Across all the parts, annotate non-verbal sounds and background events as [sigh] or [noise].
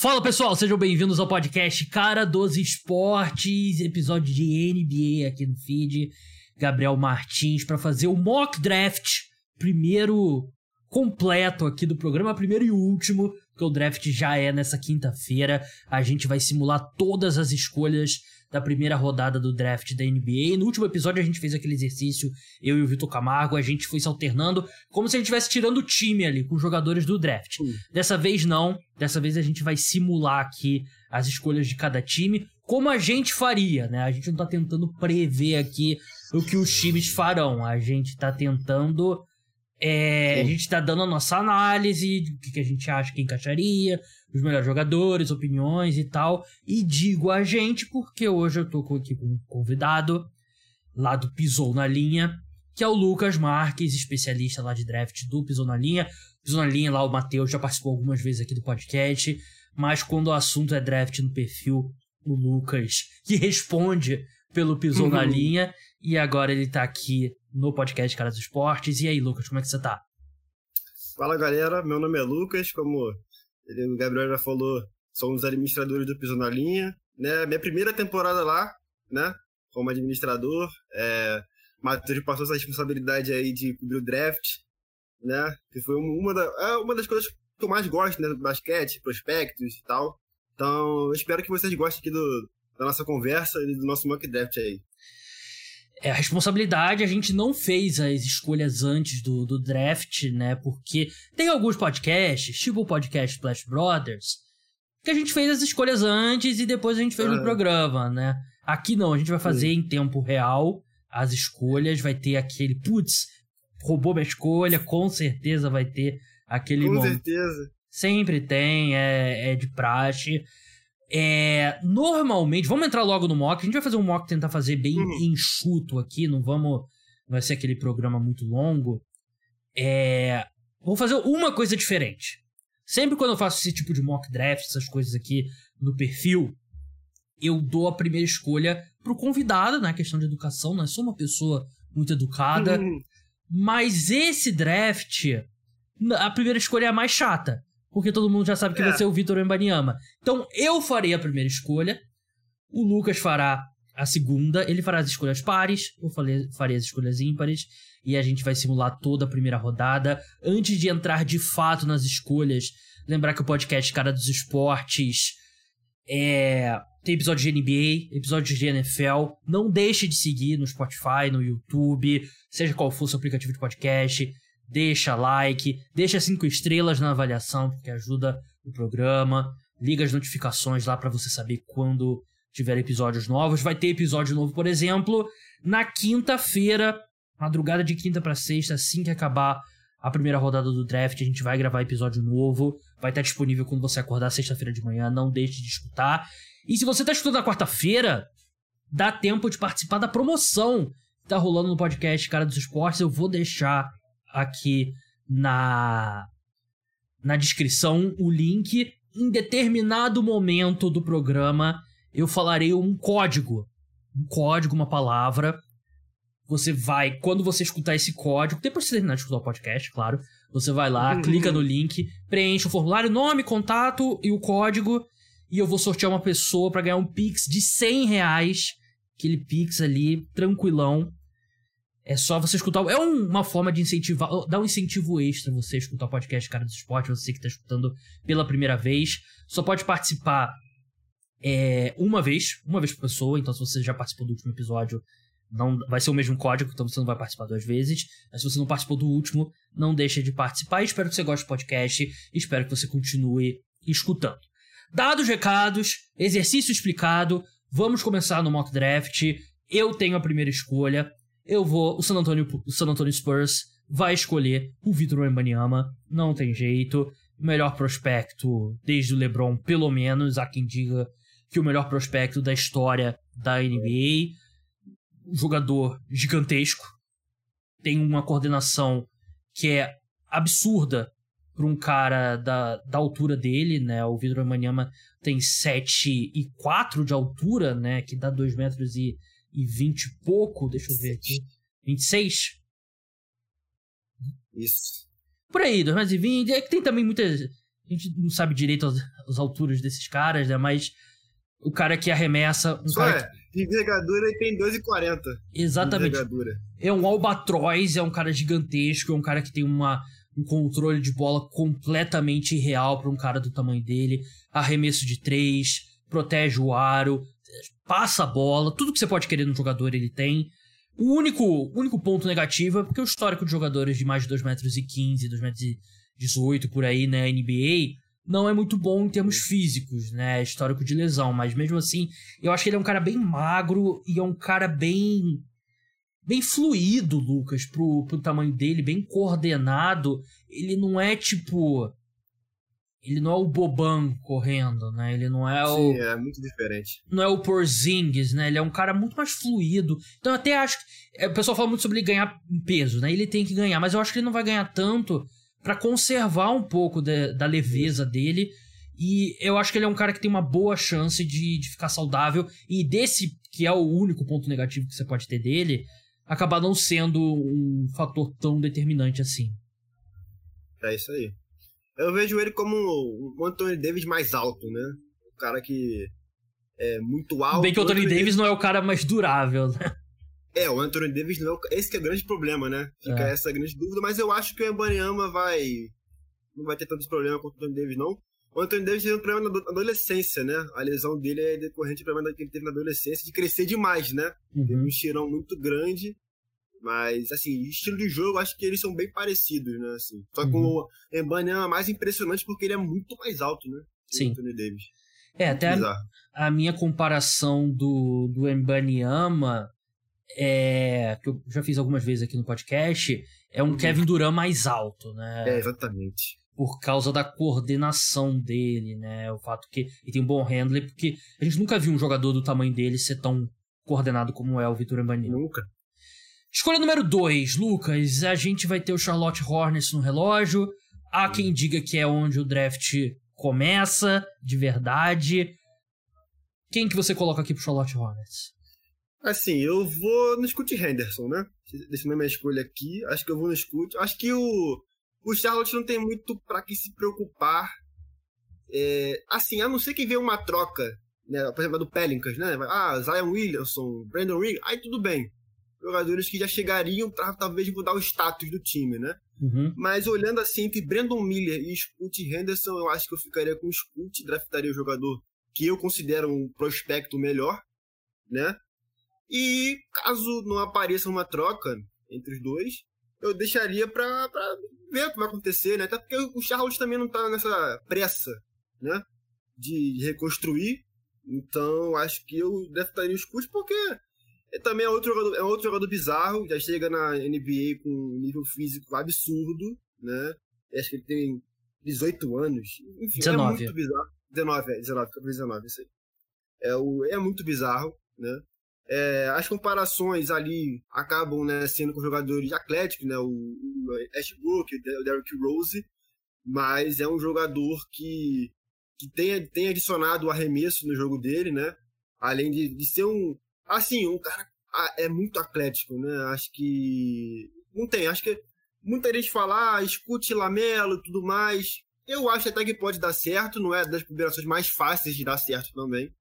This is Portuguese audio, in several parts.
Fala pessoal, sejam bem-vindos ao podcast Cara dos Esportes, episódio de NBA aqui no feed. Gabriel Martins para fazer o mock draft, primeiro completo aqui do programa, primeiro e último, porque o draft já é nessa quinta-feira. A gente vai simular todas as escolhas da primeira rodada do draft da NBA. No último episódio a gente fez aquele exercício, eu e o Vitor Camargo, a gente foi se alternando, como se a gente estivesse tirando o time ali com os jogadores do draft. Uhum. Dessa vez não, dessa vez a gente vai simular aqui as escolhas de cada time, como a gente faria, né? A gente não tá tentando prever aqui o que os times farão, a gente tá tentando é, a gente tá dando a nossa análise do que, que a gente acha que encaixaria, os melhores jogadores, opiniões e tal. E digo a gente porque hoje eu tô aqui com um convidado lá do Pisou na Linha, que é o Lucas Marques, especialista lá de draft do Pisou na Linha. Pisou na Linha lá, o Matheus já participou algumas vezes aqui do podcast, mas quando o assunto é draft no perfil, o Lucas, que responde pelo Pisou uhum. na Linha, e agora ele tá aqui no podcast Caras dos Esportes. E aí, Lucas, como é que você tá? Fala galera, meu nome é Lucas, como o Gabriel já falou, sou um dos administradores do Piso na Linha, né? Minha primeira temporada lá, né? Como administrador, é, Matheus passou essa responsabilidade aí de cobrir o draft, né? Que foi uma, da, é uma das coisas que eu mais gosto, né? Do basquete, prospectos e tal. Então, eu espero que vocês gostem aqui do, da nossa conversa e do nosso mock draft aí é, a responsabilidade, a gente não fez as escolhas antes do, do draft, né? Porque tem alguns podcasts, tipo o podcast Splash Brothers, que a gente fez as escolhas antes e depois a gente fez no programa, né? Aqui não, a gente vai fazer Sim. em tempo real as escolhas, vai ter aquele, putz, roubou minha escolha, com certeza vai ter aquele Com certeza. Sempre tem, é, é de praxe. É, normalmente, vamos entrar logo no mock. A gente vai fazer um mock tentar fazer bem uhum. enxuto aqui, não vamos. Vai ser aquele programa muito longo. É, vou fazer uma coisa diferente. Sempre quando eu faço esse tipo de mock draft, essas coisas aqui no perfil, eu dou a primeira escolha pro convidado, na né? questão de educação, não é sou uma pessoa muito educada. Uhum. Mas esse draft, a primeira escolha é a mais chata porque todo mundo já sabe que é. vai ser o Vitor Embanyama. Então eu farei a primeira escolha, o Lucas fará a segunda, ele fará as escolhas pares, eu farei as escolhas ímpares, e a gente vai simular toda a primeira rodada. Antes de entrar de fato nas escolhas, lembrar que o podcast Cara dos Esportes é... tem episódios de NBA, episódios de NFL. Não deixe de seguir no Spotify, no YouTube, seja qual for o seu aplicativo de podcast deixa like, deixa cinco estrelas na avaliação, porque ajuda o programa. Liga as notificações lá para você saber quando tiver episódios novos. Vai ter episódio novo, por exemplo, na quinta-feira, madrugada de quinta para sexta, assim que acabar a primeira rodada do draft, a gente vai gravar episódio novo. Vai estar disponível quando você acordar sexta-feira de manhã, não deixe de escutar. E se você está escutando na quarta-feira, dá tempo de participar da promoção que tá rolando no podcast Cara dos Esportes. Eu vou deixar aqui na, na descrição o link. Em determinado momento do programa, eu falarei um código. Um código, uma palavra. Você vai, quando você escutar esse código, depois de você terminar de escutar o podcast, claro, você vai lá, uhum. clica no link, preenche o formulário, nome, contato e o código, e eu vou sortear uma pessoa para ganhar um Pix de 100 reais. Aquele Pix ali, tranquilão. É só você escutar. É uma forma de incentivar. Dar um incentivo extra você escutar o podcast Cara do Esporte, você que está escutando pela primeira vez. Só pode participar é, uma vez, uma vez por pessoa. Então, se você já participou do último episódio, não vai ser o mesmo código, então você não vai participar duas vezes. Mas se você não participou do último, não deixe de participar. espero que você goste do podcast. espero que você continue escutando. Dados recados, exercício explicado. Vamos começar no mock draft. Eu tenho a primeira escolha eu vou. O San Antonio, o San Antonio Spurs vai escolher o Vitor Wembanyama. Não tem jeito. Melhor prospecto desde o LeBron, pelo menos. Há quem diga que o melhor prospecto da história da NBA. jogador gigantesco. Tem uma coordenação que é absurda para um cara da, da altura dele, né? O Vitor Wembanyama tem 7 e 4 de altura, né? Que dá 2 metros e e 20 e pouco, deixa eu ver aqui. 26? Isso. Por aí, 2020. É que tem também muitas. A gente não sabe direito as, as alturas desses caras, né? Mas o cara que arremessa. Um Só cara é, de envergadura ele tem 2,40. Exatamente. É um albatroz, é um cara gigantesco, é um cara que tem uma, um controle de bola completamente irreal para um cara do tamanho dele. Arremesso de três, protege o aro, passa a bola, tudo que você pode querer no jogador ele tem. O único, único ponto negativo é porque o histórico de jogadores de mais de 2,15 metros, 2,18 metros por aí na NBA não é muito bom em termos físicos, né? Histórico de lesão, mas mesmo assim, eu acho que ele é um cara bem magro e é um cara bem bem fluido, Lucas, pro, pro tamanho dele, bem coordenado. Ele não é tipo ele não é o Boban correndo, né? Ele não é Sim, o. é muito diferente. Não é o Porzingis, né? Ele é um cara muito mais fluido. Então eu até acho. que- O pessoal fala muito sobre ele ganhar peso, né? Ele tem que ganhar, mas eu acho que ele não vai ganhar tanto pra conservar um pouco da, da leveza dele. E eu acho que ele é um cara que tem uma boa chance de, de ficar saudável. E desse, que é o único ponto negativo que você pode ter dele, acabar não sendo um fator tão determinante assim. É isso aí. Eu vejo ele como um Anthony Davis mais alto, né? Um cara que é muito alto. Bem que o Anthony Davis não é o cara mais durável, né? É, o Anthony Davis não é o... Esse que é o grande problema, né? Fica É. essa grande dúvida, mas eu acho que o Embanyama vai... Não vai ter tantos problemas com o Anthony Davis, não. O Anthony Davis teve um problema na ado- adolescência, né? A lesão dele é decorrente do problema que ele teve na adolescência de crescer demais, né? Teve Uhum. um estirão muito grande. Mas, assim, estilo de jogo, acho que eles são bem parecidos, né? Assim. Só que Uhum. o Embanyama é mais impressionante porque ele é muito mais alto, né? Sim. Anthony Davis. É, até a, a minha comparação do, do Embanyama, é, que eu já fiz algumas vezes aqui no podcast, é um Uhum. Kevin Durant mais alto, né? É, exatamente. Por causa da coordenação dele, né? O fato que ele tem um bom handler, porque a gente nunca viu um jogador do tamanho dele ser tão coordenado como é o Vitor Embanyama. Nunca. Escolha número 2, Lucas. A gente vai ter o Charlotte Hornets no relógio. Há quem diga que é onde o draft começa, de verdade. Quem que você coloca aqui pro Charlotte Hornets? Assim, eu vou no Scoot Henderson, né? Deixando a minha escolha aqui. Acho que eu vou no Scoot. Acho que o, o Charlotte não tem muito pra que se preocupar. É, assim, a não ser que venha uma troca, né? Por exemplo, do Pelicans, né? Ah, Zion Williamson, Brandon Ring, aí tudo bem. Jogadores que já chegariam pra talvez mudar o status do time, né? Uhum. Mas olhando assim entre Brandon Miller e Scoot Henderson, eu acho que eu ficaria com o Scoot, draftaria o jogador que eu considero um prospecto melhor, né? E caso não apareça uma troca entre os dois, eu deixaria pra, pra ver o que vai acontecer, né? Até porque o Charlotte também não tá nessa pressa, né? De reconstruir. Então, acho que eu draftaria o Scoot porque ele também é outro, jogador, é outro jogador bizarro, já chega na NBA com um nível físico absurdo, né? Acho que ele tem 18 anos. Enfim, 19. é muito bizarro. 19, é, 19, 19, isso aí. É, o, é muito bizarro, né? É, as comparações ali acabam né, sendo com jogadores atléticos, né? O, o Ashbrook, o Derrick Rose, mas é um jogador que, que tem, tem adicionado o arremesso no jogo dele, né? Além de, de ser um. Assim, um cara ah, é muito atlético, né? Acho que. Não tem, acho que muita gente fala, ah, escute Lamelo e tudo mais. Eu acho até que pode dar certo, não é das combinações mais fáceis de dar certo também.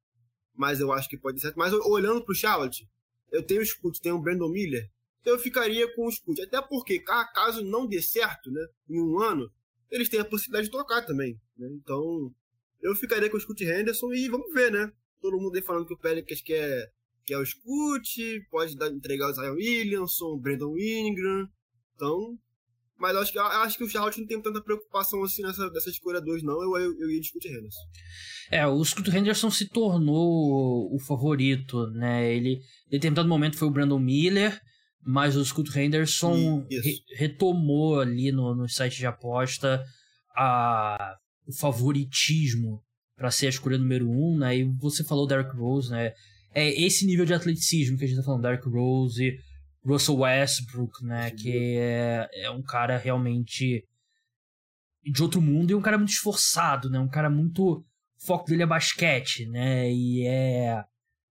Mas eu acho que pode dar certo. Mas olhando pro Charlotte, eu tenho o Scoot, tenho o Brandon Miller, eu ficaria com o Scoot. Até porque, ca- caso não dê certo, né, em um ano, eles têm a possibilidade de trocar também. Né? Então, eu ficaria com o Scoot Henderson e vamos ver, né? Todo mundo aí falando que o Pelicans quer, quer o Scoot, pode dar, entregar o Zion Williamson, o Brandon Ingram. Então, mas eu acho que, eu acho que o Charlotte não tem tanta preocupação assim nessa, nessa escolha 2, não. Eu, eu, eu ia de Scoot Henderson. É, o Scoot Henderson se tornou o favorito, né? Ele, em determinado momento, foi o Brandon Miller, mas o Scoot Henderson re- retomou ali no, no site de aposta a, o favoritismo para ser a escolha número um, né? E você falou Derrick Rose, né? É esse nível de atleticismo que a gente tá falando, Derrick Rose, Russell Westbrook, né? Sim. Que é, é um cara realmente de outro mundo e um cara muito esforçado, né? Um cara muito o foco dele é basquete, né? E é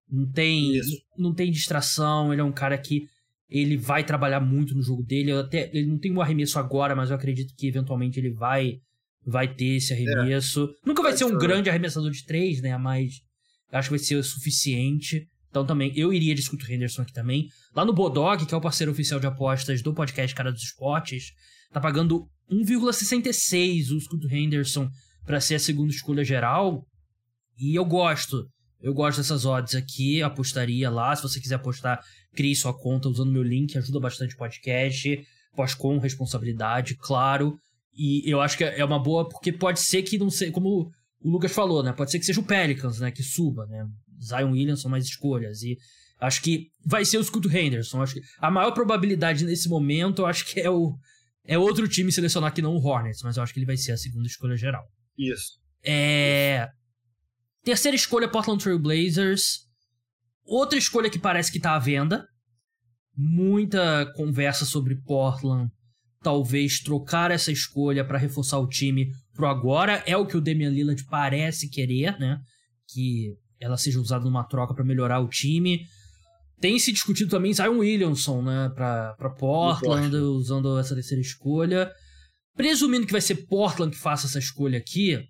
não tem Isso. não tem distração, ele é um cara que ele vai trabalhar muito no jogo dele. Eu até ele não tem um arremesso agora, mas eu acredito que eventualmente ele vai vai ter esse arremesso. É. Nunca vai, vai ser um grande arremessador de três, né? Mas acho que vai ser o suficiente. Então também, eu iria de Scott Henderson aqui também. Lá no Bodog, que é o parceiro oficial de apostas do podcast Cara dos Esportes, tá pagando 1,66 o Scott Henderson para ser a segunda escolha geral. E eu gosto. Eu gosto dessas odds aqui, apostaria lá. Se você quiser apostar, crie sua conta usando meu link, ajuda bastante o podcast. Pós com responsabilidade, claro. E eu acho que é uma boa, porque pode ser que não seja, como o Lucas falou, né? Pode ser que seja o Pelicans, né? Que suba, né? Zion Williams são mais escolhas. E acho que vai ser o Scoot Henderson. Acho que a maior probabilidade nesse momento, eu acho que é o é outro time selecionar que não o Hornets, mas eu acho que ele vai ser a segunda escolha geral. Isso. É. Terceira escolha, Portland Trail Blazers. Outra escolha que parece que tá à venda. Muita conversa sobre Portland. Talvez trocar essa escolha para reforçar o time pro agora. É o que o Damian Lillard parece querer, né? Que ela seja usada numa troca para melhorar o time. Tem se discutido também Zion Williamson, né, pra, pra Portland, usando essa terceira escolha. Presumindo que vai ser Portland que faça essa escolha aqui,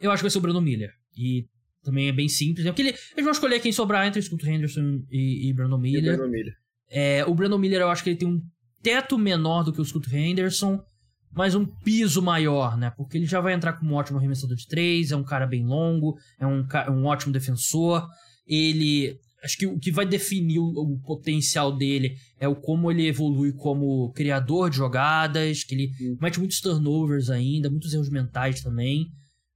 eu acho que vai ser o Brandon Miller. E também é bem simples. É porque ele, eles vão escolher quem sobrar entre Scott Henderson e, e Brandon Miller. E Brandon Miller. É, o Brandon Miller, eu acho que ele tem um teto menor do que o Scott Henderson mas um piso maior, né? Porque ele já vai entrar como um ótimo arremessador de três, é um cara bem longo, é um, um ótimo defensor. Ele. Acho que o que vai definir o, o, potencial dele é o como ele evolui como criador de jogadas, que ele Sim. mete muitos turnovers ainda, muitos erros mentais também.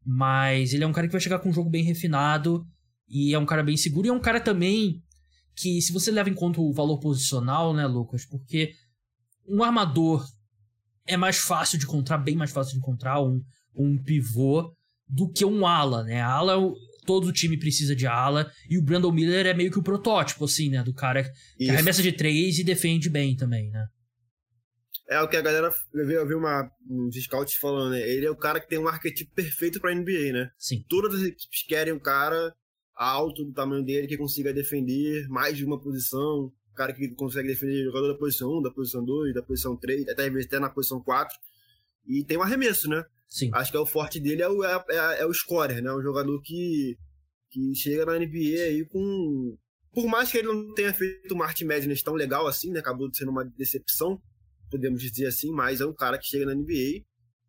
Mas ele é um cara que vai chegar com um jogo bem refinado e é um cara bem seguro. E é um cara também que, se você leva em conta o valor posicional, né, Lucas? Porque um armador é mais fácil de encontrar, bem mais fácil de encontrar um, um pivô do que um ala, né? Ala, todo time precisa de ala, e o Brandon Miller é meio que o protótipo, assim, né? Do cara que Isso. arremessa de três e defende bem também, né? É o que a galera eu vi uma, uns scouts falando, né? Ele é o cara que tem um arquetipo perfeito pra NBA, né? Sim. Todas as equipes querem um cara alto do tamanho dele que consiga defender mais de uma posição, cara que consegue defender jogador da posição 1, da posição 2, da posição 3, até às vezes até na posição 4. E tem um arremesso, né? Sim. Acho que é o forte dele é o, é, é, é o scorer, né? Um jogador que, que chega na NBA aí com. Por mais que ele não tenha feito uma arte média tão legal assim, né? Acabou sendo uma decepção, podemos dizer assim, mas é um cara que chega na NBA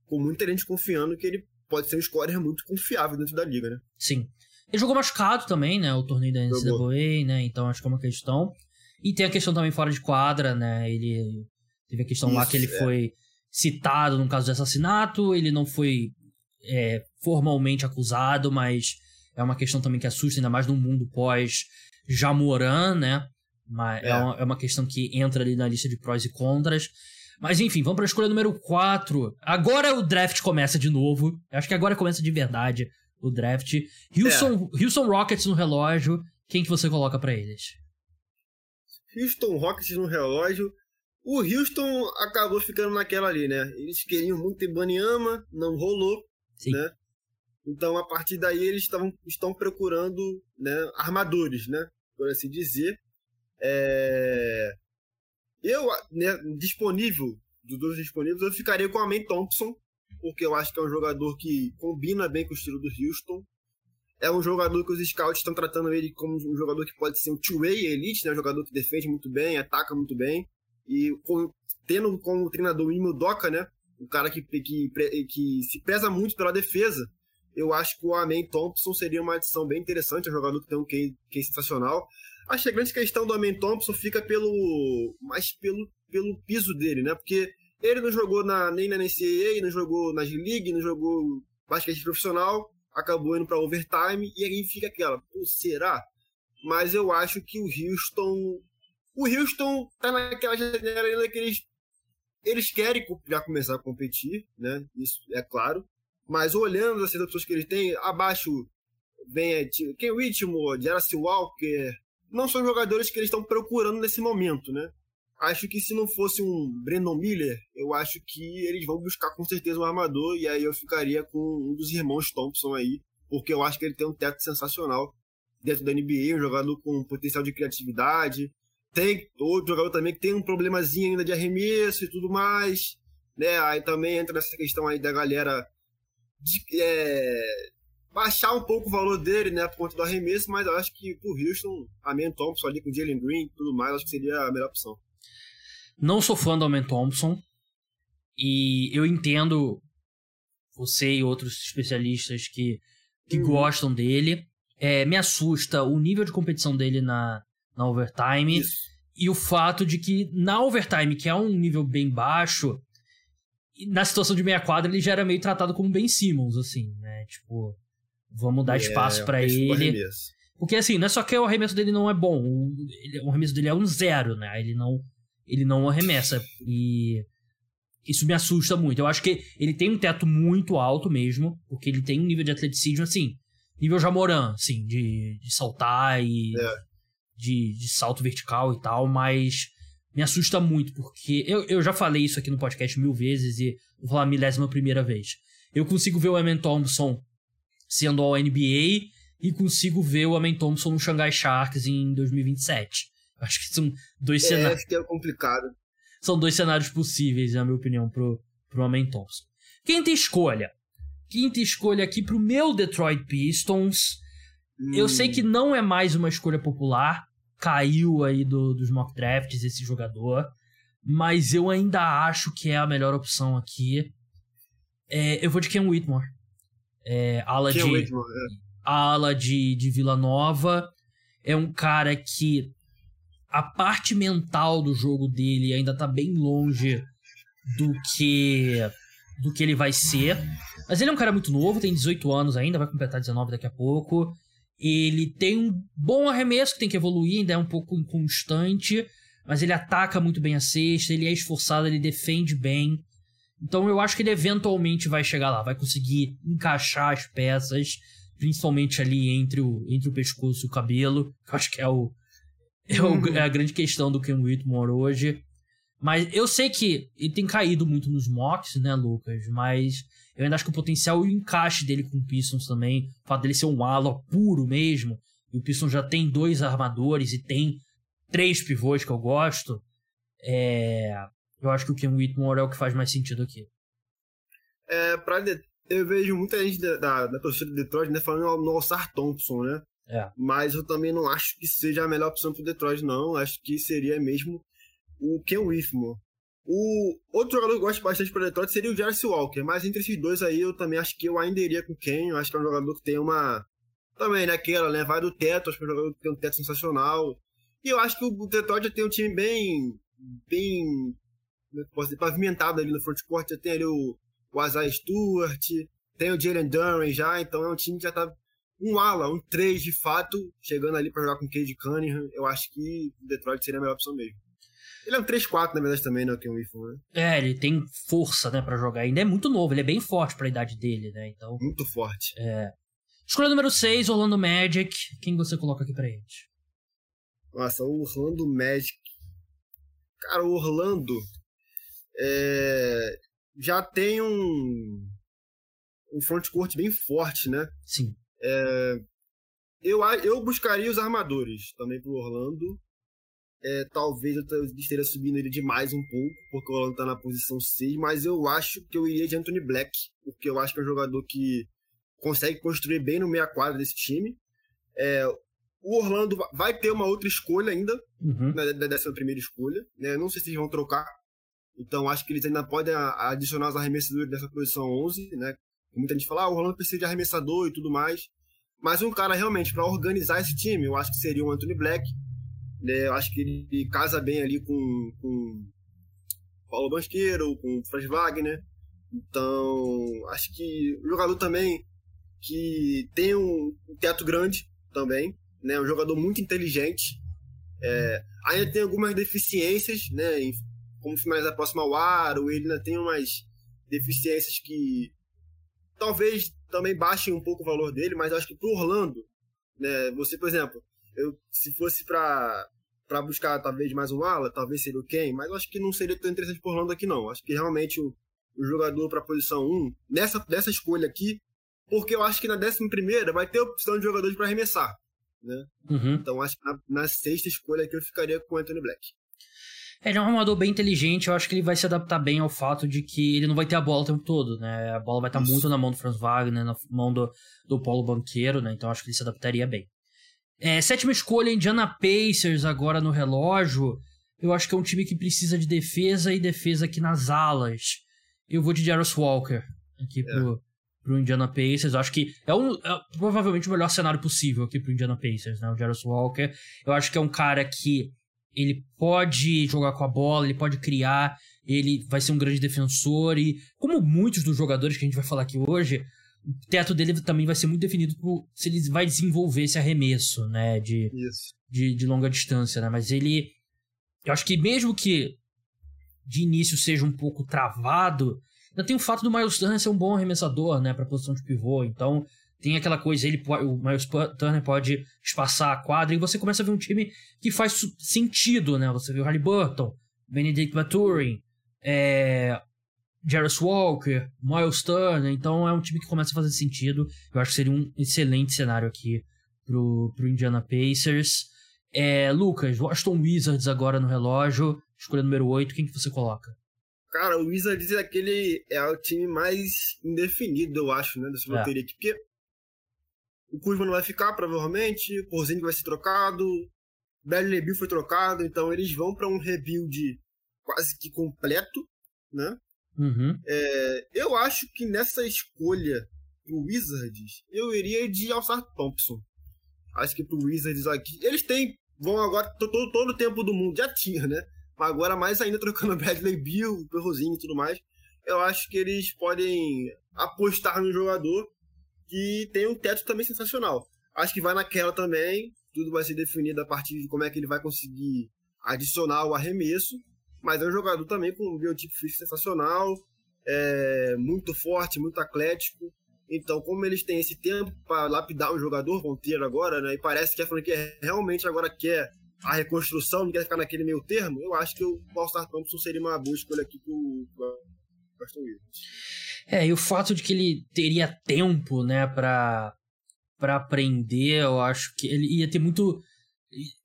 com muita gente confiando que ele pode ser um scorer muito confiável dentro da liga, né? Sim. Ele jogou machucado também, né? O torneio da NCAA, né? Então acho que é uma questão. E tem a questão também fora de quadra, né? Ele teve a questão Isso, lá que ele é. foi citado num caso de assassinato, ele não foi é, formalmente acusado, mas é uma questão também que assusta, ainda mais no mundo pós Jamoran, né? Mas é. é, uma, é uma questão que entra ali na lista de prós e contras. Mas enfim, vamos para a escolha número 4. Agora o draft começa de novo. Acho que agora começa de verdade o draft. Houston, é. Houston Rockets no relógio. Quem que você coloca para eles? Houston Rockets no relógio. O Houston acabou ficando naquela ali, né? Eles queriam muito ter Banyama, não rolou, Sim. né? Então, a partir daí, eles tavam, estão procurando né, armadores, né? Por assim dizer. É... Eu, né, disponível, dos dois disponíveis, eu ficaria com a Amen Thompson, porque eu acho que é um jogador que combina bem com o estilo do Houston é um jogador que os scouts estão tratando ele como um jogador que pode ser um two-way elite, né? Um jogador que defende muito bem, ataca muito bem. E com, tendo como treinador o Emil Doca, né? Um cara que, que, que se pesa muito pela defesa. Eu acho que o Amen Thompson seria uma adição bem interessante, é um jogador que tem um QI, QI sensacional. Acho que a grande questão do Amen Thompson fica pelo mais pelo, pelo piso dele, né? Porque ele não jogou na, nem na NCAA, não jogou na G-League, não jogou basquete profissional acabou indo para overtime e aí fica aquela, pô, será? Mas eu acho que o Houston. O Houston tá naquela janela ainda que eles. Eles querem já começar a competir, né? Isso é claro. Mas olhando as opções que eles têm, abaixo vem Ken Whitmore, Jeracy Walker. Não são jogadores que eles estão procurando nesse momento, né? Acho que se não fosse um Brandon Miller, eu acho que eles vão buscar com certeza um armador, e aí eu ficaria com um dos irmãos Thompson aí, porque eu acho que ele tem um teto sensacional dentro da NBA, um jogador com potencial de criatividade. Tem outro jogador também que tem um problemazinho ainda de arremesso e tudo mais. né? Aí também entra nessa questão aí da galera de, é, baixar um pouco o valor dele, né, por conta do arremesso, mas eu acho que pro Houston, a Man Thompson ali com o Jalen Green e tudo mais, acho que seria a melhor opção. Não sou fã do Amen Thompson e eu entendo você e outros especialistas que, que uhum. gostam dele. É, me assusta o nível de competição dele na, na overtime Isso. e o fato de que na overtime, que é um nível bem baixo, na situação de meia quadra ele já era meio tratado como Ben Simmons, assim, né? Tipo, vamos dar é, espaço para ele. Porque assim, não é só que o arremesso dele não é bom, o, o arremesso dele é um zero, né? Ele não, ele não arremessa. E isso me assusta muito. Eu acho que ele tem um teto muito alto mesmo, porque ele tem um nível de atleticismo, assim, nível Jamoran, assim, de, de saltar e é. de, de salto vertical e tal, mas me assusta muito, porque eu, eu já falei isso aqui no podcast mil vezes e vou falar a milésima primeira vez. Eu consigo ver o Eman Thompson sendo ao NBA e consigo ver o Amen Thompson no Shanghai Sharks em 2027. Acho que são dois é, cenários. Acho que é complicado. São dois cenários possíveis, na minha opinião, pro, pro Amen Thompson. Quinta escolha. Quinta escolha aqui pro meu Detroit Pistons. Hum. Eu sei que não é mais uma escolha popular, caiu aí do, dos mock drafts esse jogador, mas eu ainda acho que é a melhor opção aqui. É, eu vou de Ken Whitmore. É, ala Ken de, Whitmore, é. ala de, de Vila Nova. É um cara que a parte mental do jogo dele ainda tá bem longe do que do que ele vai ser. Mas ele é um cara muito novo, tem 18 anos ainda, vai completar 19 daqui a pouco. Ele tem um bom arremesso que tem que evoluir, ainda é um pouco inconstante, mas ele ataca muito bem a cesta, ele é esforçado, ele defende bem. Então eu acho que ele eventualmente vai chegar lá, vai conseguir encaixar as peças, principalmente ali entre o, entre o pescoço e o cabelo, que eu acho que é, o, é, o, uhum. é a grande questão do Ken Whitmore hoje. Mas eu sei que ele tem caído muito nos mocks, né, Lucas? Mas eu ainda acho que o potencial e o encaixe dele com o Pistons também, o fato dele ser um ala puro mesmo, e o Pistons já tem dois armadores e tem três pivôs que eu gosto, é... eu acho que o Ken Whitmore é o que faz mais sentido aqui. É, pra de... Eu vejo muita gente da, da, da torcida de Detroit né, falando no Alçar Thompson, né? É. Mas eu também não acho que seja a melhor opção pro Detroit, não. Acho que seria mesmo o Ken Whitmore. O outro jogador que eu gosto bastante para Detroit seria o Jarvis Walker, mas entre esses dois aí eu também acho que eu ainda iria com o Ken. Eu acho que é um jogador que tem uma. Também, né? Aquela, né? Vai do teto, acho que é um jogador que tem um teto sensacional. E eu acho que o Detroit já tem um time bem. bem. É posso dizer, pavimentado ali no frontcourt. Já tem ali o, o Isaiah Stewart, tem o Jalen Duran já, então é um time que já tá. Um ala, um 3 de fato, chegando ali para jogar com o Cade Cunningham. Eu acho que o Detroit seria a melhor opção mesmo. Ele é um 3-4, na verdade, também, né? É um Ifo, né? É, ele tem força, né, pra jogar. Ainda é muito novo, ele é bem forte pra idade dele, né? Então. Muito forte. É. Escolha número 6, Orlando Magic. Quem você coloca aqui pra gente? Nossa, o Orlando Magic. Cara, o Orlando. É... Já tem um. Um frontcourt bem forte, né? Sim. É... Eu, eu buscaria os armadores também pro Orlando. É, talvez eu esteja subindo ele demais um pouco, porque o Orlando tá na posição 6, mas eu acho que eu iria de Anthony Black, porque eu acho que é um jogador que consegue construir bem no meia quadra desse time. É, o Orlando vai ter uma outra escolha ainda, uhum. né, dessa primeira escolha. Né? Não sei se eles vão trocar. Então acho que eles ainda podem adicionar os arremessadores dessa posição 11, né? Muita gente fala, ah, o Orlando precisa de arremessador e tudo mais. Mas um cara realmente para organizar esse time, eu acho que seria o Anthony Black. Né? Eu acho que ele casa bem ali com, com Paulo Banqueiro, com Franz Wagner. Então, acho que o jogador também que tem um teto grande também, né? Um jogador muito inteligente. É, ainda tem algumas deficiências, né? Em, como finalizar próximo ao aro, ele ainda tem umas deficiências que talvez também baixem um pouco o valor dele, mas acho que pro Orlando, né? Você, por exemplo, eu se fosse para para buscar talvez mais um ala, talvez seria o Ken, mas acho que não seria tão interessante por Orlando aqui não. Acho que realmente o, o jogador para a posição 1, nessa dessa escolha aqui, porque eu acho que na décima primeira vai ter opção de jogadores para arremessar, né? Uhum. Então acho que na, na, sexta escolha aqui eu ficaria com o Anthony Black. Ele é um armador bem inteligente, eu acho que ele vai se adaptar bem ao fato de que ele não vai ter a bola o tempo todo, né? A bola vai estar muito na mão do Franz Wagner, na mão do, do Paulo Banqueiro, né? Então acho que ele se adaptaria bem. É, sétima escolha, Indiana Pacers agora no relógio. Eu acho que é um time que precisa de defesa e defesa aqui nas alas. Eu vou de Jarvis Walker aqui é. pro, pro Indiana Pacers. Eu acho que é, um, é provavelmente o melhor cenário possível aqui pro Indiana Pacers, né? O Jarvis Walker. Eu acho que é um cara que ele pode jogar com a bola, ele pode criar, ele vai ser um grande defensor e, como muitos dos jogadores que a gente vai falar aqui hoje, o teto dele também vai ser muito definido por se ele vai desenvolver esse arremesso, né, de, de, de, longa distância, né, mas ele, eu acho que mesmo que de início seja um pouco travado, ainda tem o fato do Miles Turner ser um bom arremessador, né, para posição de pivô, então tem aquela coisa, ele o Miles Turner pode espaçar a quadra e você começa a ver um time que faz sentido, né? Você vê o Halliburton, Benedict Maturin, é, Jarvis Walker, Miles Turner, então é um time que começa a fazer sentido. Eu acho que seria um excelente cenário aqui pro, pro Indiana Pacers. É, Lucas, Washington Wizards agora no relógio, escolha número 8, quem que você coloca? Cara, o Wizards é aquele. É o time mais indefinido, eu acho, né? Dessa é. loteria aqui. Porque o Kuzma não vai ficar, provavelmente. O Porzingis vai ser trocado. Bradley Bill foi trocado. Então eles vão para um rebuild quase que completo, né? Uhum. É, eu acho que nessa escolha pro Wizards, eu iria de Alçar Thompson. Acho que pro Wizards aqui. Eles têm. Vão agora. Todo, todo o tempo do mundo. Já tinha, né? Mas agora mais ainda trocando [laughs] Bradley Bill, Perrozinho e tudo mais. Eu acho que eles podem apostar no jogador que tem um teto também sensacional. Acho que vai naquela também, tudo vai ser definido a partir de como é que ele vai conseguir adicionar o arremesso, mas é um jogador também com um biotipo físico sensacional, é, muito forte, muito atlético. Então, como eles têm esse tempo para lapidar um jogador, ter agora, né? E parece que a franquia realmente agora quer a reconstrução, não quer ficar naquele meio termo, eu acho que o All-Star Thompson seria uma boa escolha aqui para o É, e o fato de que ele teria tempo, né, pra, pra aprender, eu acho que ele ia ter muito.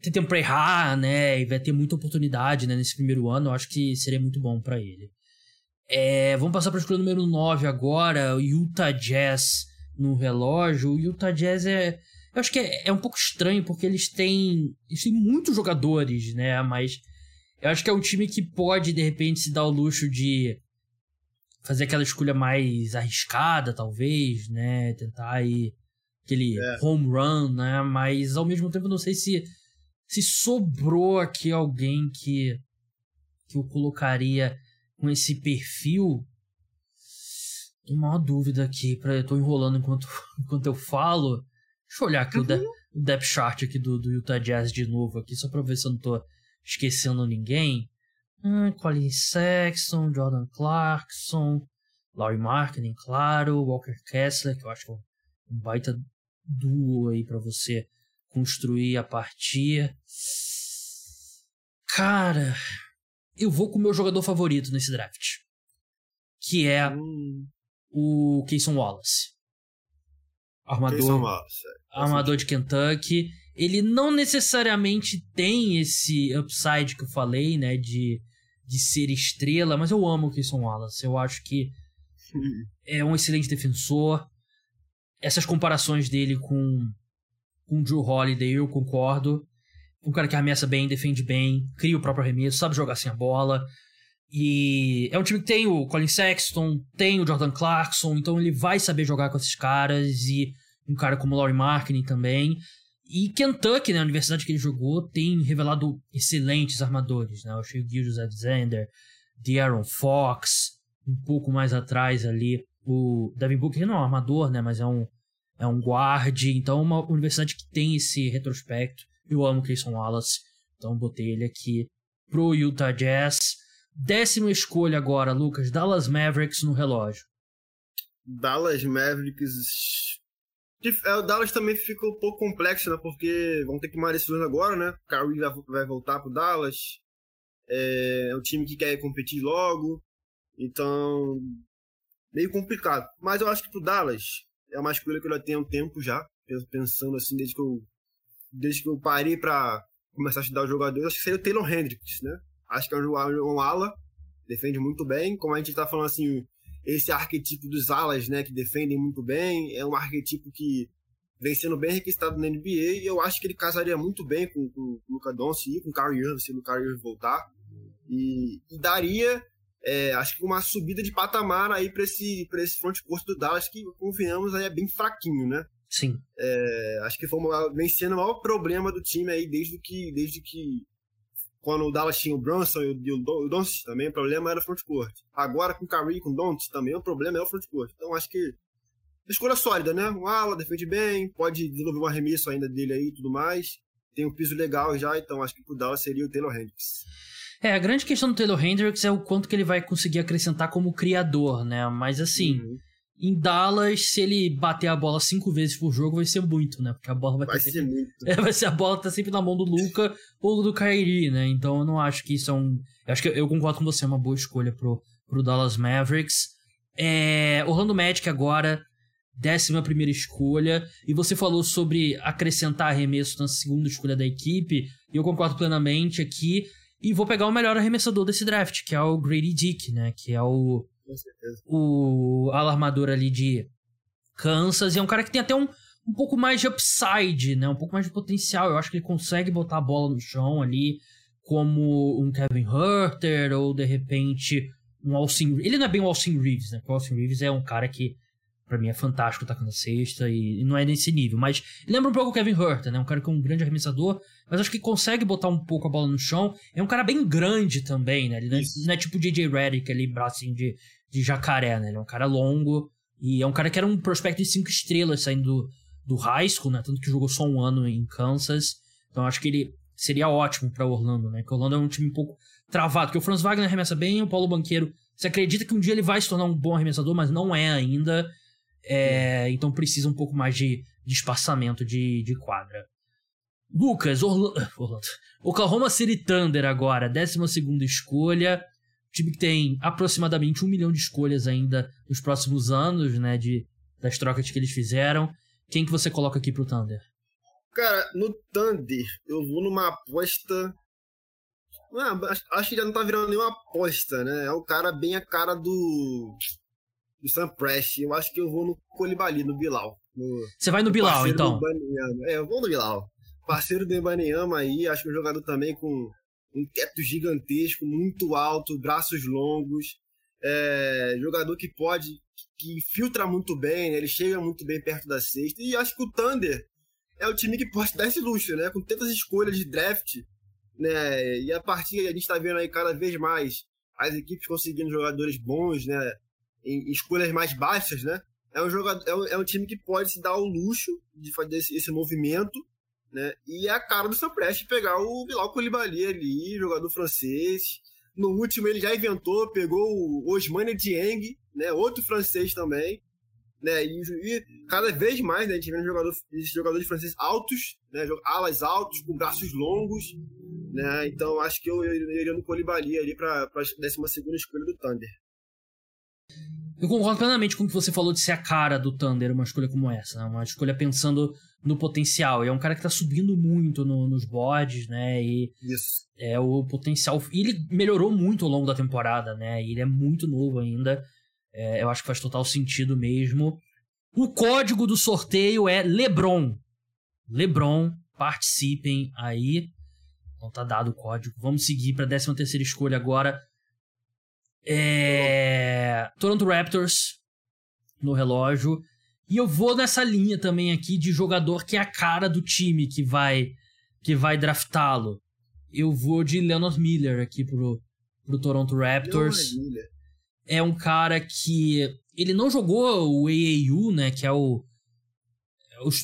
ter tempo pra errar, né, e vai ter muita oportunidade, né, nesse primeiro ano, eu acho que seria muito bom para ele. É, vamos passar para a escolha número 9 agora, o Utah Jazz no relógio. O Utah Jazz é. Eu acho que é, é um pouco estranho porque eles têm. Eles têm muitos jogadores, né? Mas eu acho que é um time que pode, de repente, se dar o luxo de fazer aquela escolha mais arriscada, talvez, né? Tentar ir aquele é. home run, né? Mas ao mesmo tempo não sei se se sobrou aqui alguém que que eu colocaria com esse perfil. Tô uma dúvida aqui, pra, eu tô enrolando enquanto, [laughs] enquanto eu falo. Deixa eu olhar aqui uhum. o, de, o depth chart aqui do, do Utah Jazz de novo aqui, só pra ver se eu não tô esquecendo ninguém. Hum, Colin Sexton, Jordan Clarkson, Laurie Marketing, claro, Walker Kessler, que eu acho que é um baita duo aí para você construir a partir. Cara, eu vou com o meu jogador favorito nesse draft, que é hum. o Keyson Wallace. Armador, Wallace, é. armador de Kentucky. Ele não necessariamente tem esse upside que eu falei, né, de de ser estrela, mas eu amo o Keyson Wallace. Eu acho que é um excelente defensor. Essas comparações dele com, com o Drew Holiday, eu concordo. Um cara que arremessa bem, defende bem, cria o próprio arremesso, sabe jogar sem a bola. E é um time que tem o Colin Sexton, tem o Jordan Clarkson, então ele vai saber jogar com esses caras. E um cara como o Laurie Marketing também. E Kentucky, né, a universidade que ele jogou, tem revelado excelentes armadores, né? O Shea Gildas Alexander, De'Aaron Fox, um pouco mais atrás ali, o Devin Booker não é um armador, né, mas é um, é um guard, então uma universidade que tem esse retrospecto. Eu amo Clayson Wallace, então botei ele aqui pro Utah Jazz. Décima escolha agora, Lucas, Dallas Mavericks no relógio. Dallas Mavericks o Dallas também fica um pouco complexo, né? Porque vão ter que tomar decisões agora, né? Kyrie vai, voltar pro Dallas. É, é um time que quer competir logo. Então, meio complicado. Mas eu acho que pro Dallas é uma escolha que eu já tenho um tempo já. Pensando assim, desde que eu, desde que eu parei pra começar a estudar os jogadores, acho que seria o Taylor Hendricks, né? Acho que é um, um ala, defende muito bem. Como a gente tá falando assim, esse arquetipo dos alas, né, que defendem muito bem, é um arquetipo que vem sendo bem requisitado na NBA e eu acho que ele casaria muito bem com, com, com o Luca Doncic e com o Kyrie Irving, se o Kyrie Irving voltar. E, e daria, é, acho que uma subida de patamar aí para esse, pra esse front court do Dallas, que, confiamos, aí é bem fraquinho, né? Sim. É, acho que foi uma, vem sendo o maior problema do time aí desde que, desde que quando o Dallas tinha o Brunson e o, o Doncic também, o problema era o front court. Agora com o Kyrie e com o Doncic também, o problema é o front court. Então acho que escolha sólida, né? Um ala, defende bem, pode desenvolver um arremesso ainda dele aí e tudo mais. Tem um piso legal já, então acho que pro Dallas seria o Taylor Hendricks. É, a grande questão do Taylor Hendricks é o quanto que ele vai conseguir acrescentar como criador, né? Mas assim, uhum. Em Dallas, se ele bater a bola cinco vezes por jogo, vai ser muito, né? Porque a bola vai, vai ser sempre... muito. [laughs] É, vai ser a bola tá sempre na mão do Luca ou do Kyrie, né? Então eu não acho que isso é um. Eu acho que eu concordo com você, é uma boa escolha pro, pro Dallas Mavericks. É, Orlando Magic agora décima primeira escolha, e você falou sobre acrescentar arremesso na segunda escolha da equipe, e eu concordo plenamente aqui, e vou pegar o melhor arremessador desse draft, que é o Grady Dick, né, que é o o alarmador ali de Kansas, e é um cara que tem até um, um pouco mais de upside, né, um pouco mais de potencial, eu acho que ele consegue botar a bola no chão ali, como um Kevin Herter, ou de repente um Austin... Ele não é bem o Austin Reeves, né, porque o Austin Reeves é um cara que para mim é fantástico tacando cesta e, e, não é nesse nível. Mas lembra um pouco o Kevin Herter, né? Um cara que é um grande arremessador, mas acho que consegue botar um pouco a bola no chão. É um cara bem grande também, né? Ele não é, não é tipo o J.J. Redick ali, bracinho de, de jacaré, né? Ele é um cara longo e é um cara que era um prospecto de cinco estrelas saindo do, do high school, né? Tanto que jogou só um ano em Kansas. Então acho que ele seria ótimo para Orlando, né? Porque Orlando é um time um pouco travado, porque o Franz Wagner arremessa bem, o Paulo Banqueiro você acredita que um dia ele vai se tornar um bom arremessador, mas não é ainda. É, então precisa um pouco mais de, de espaçamento de, de quadra. Lucas, Orla Orlando. Oklahoma City Thunder agora, 12 escolha. Time que tem aproximadamente um milhão de escolhas ainda nos próximos anos, né? De, das trocas que eles fizeram. Quem que você coloca aqui pro Thunder? Cara, no Thunder, eu vou numa aposta. Não, acho que já não tá virando nenhuma aposta, né? É o cara bem a cara do do Sam Prest. Eu acho que eu vou no Colibali, no Bilal. No, Você vai no Bilal, então? É, eu vou no Bilal. Parceiro do Ibaniama aí, acho que um jogador também com um teto gigantesco, muito alto, braços longos. É, jogador que pode, que filtra muito bem, né? ele chega muito bem perto da cesta. E acho que o Thunder é o time que pode dar esse luxo, né? Com tantas escolhas de draft, né? E a partir a gente está vendo aí cada vez mais as equipes conseguindo jogadores bons, né? Em escolhas mais baixas, né? É um, jogador, é um, é um time que pode se dar o luxo de fazer esse, esse movimento, né? E é a cara do Sam Prest pegar o Bilal Koulibaly ali, jogador francês. No último ele já inventou, pegou o Osmane Dieng, né? Outro francês também, né? E, e, cada vez mais, né? A gente vê jogador, jogadores franceses altos, né? Alas altos, com braços longos, né? Então acho que eu iria no Koulibaly ali para a 12 segunda escolha do Thunder. Eu concordo plenamente com o que você falou de ser a cara do Thunder, uma escolha como essa, né? Uma escolha pensando no potencial. E é um cara que tá subindo muito no, nos boards, né? E Isso. é o potencial. E ele melhorou muito ao longo da temporada, né? E ele é muito novo ainda. É, eu acho que faz total sentido mesmo. O código do sorteio é LeBron. LeBron, participem aí. Então tá dado o código. Vamos seguir para a 13 terceira escolha agora. É... Toronto Raptors no relógio. E eu vou nessa linha também aqui de jogador que é a cara do time que vai que vai draftá-lo. Eu vou de Leonard Miller aqui pro, pro Toronto Raptors. É um cara que ele não jogou o AAU, né, que é o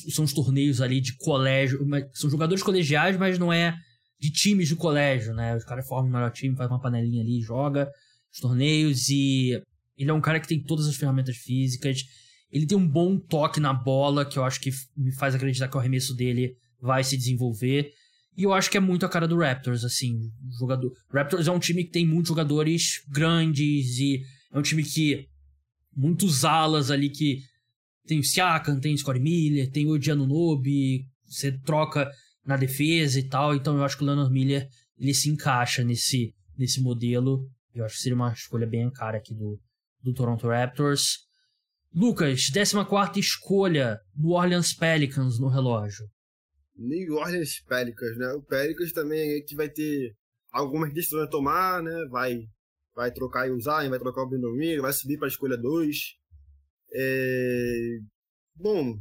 são os torneios ali de colégio, são jogadores colegiais, mas não é de times de colégio, né? Os caras formam o melhor time, faz uma panelinha ali, joga os torneios e ele é um cara que tem todas as ferramentas físicas. Ele tem um bom toque na bola, que eu acho que me faz acreditar que o arremesso dele vai se desenvolver. E eu acho que é muito a cara do Raptors, assim. Jogador... Raptors é um time que tem muitos jogadores grandes e é um time que. Muitos alas ali que. Tem o Siakam, tem o Scottie Miller, tem o Nobi, você troca na defesa e tal. Então eu acho que o Leonard Miller ele se encaixa nesse, nesse modelo. Eu acho que seria uma escolha bem cara aqui do, do Toronto Raptors. Lucas, 14 escolha no Orleans Pelicans no relógio. New Orleans Pelicans, né? O Pelicans também é que vai ter algumas decisões a tomar, né? Vai, vai trocar o Zion, vai trocar o Ingram, vai subir para a escolha 2. É... Bom,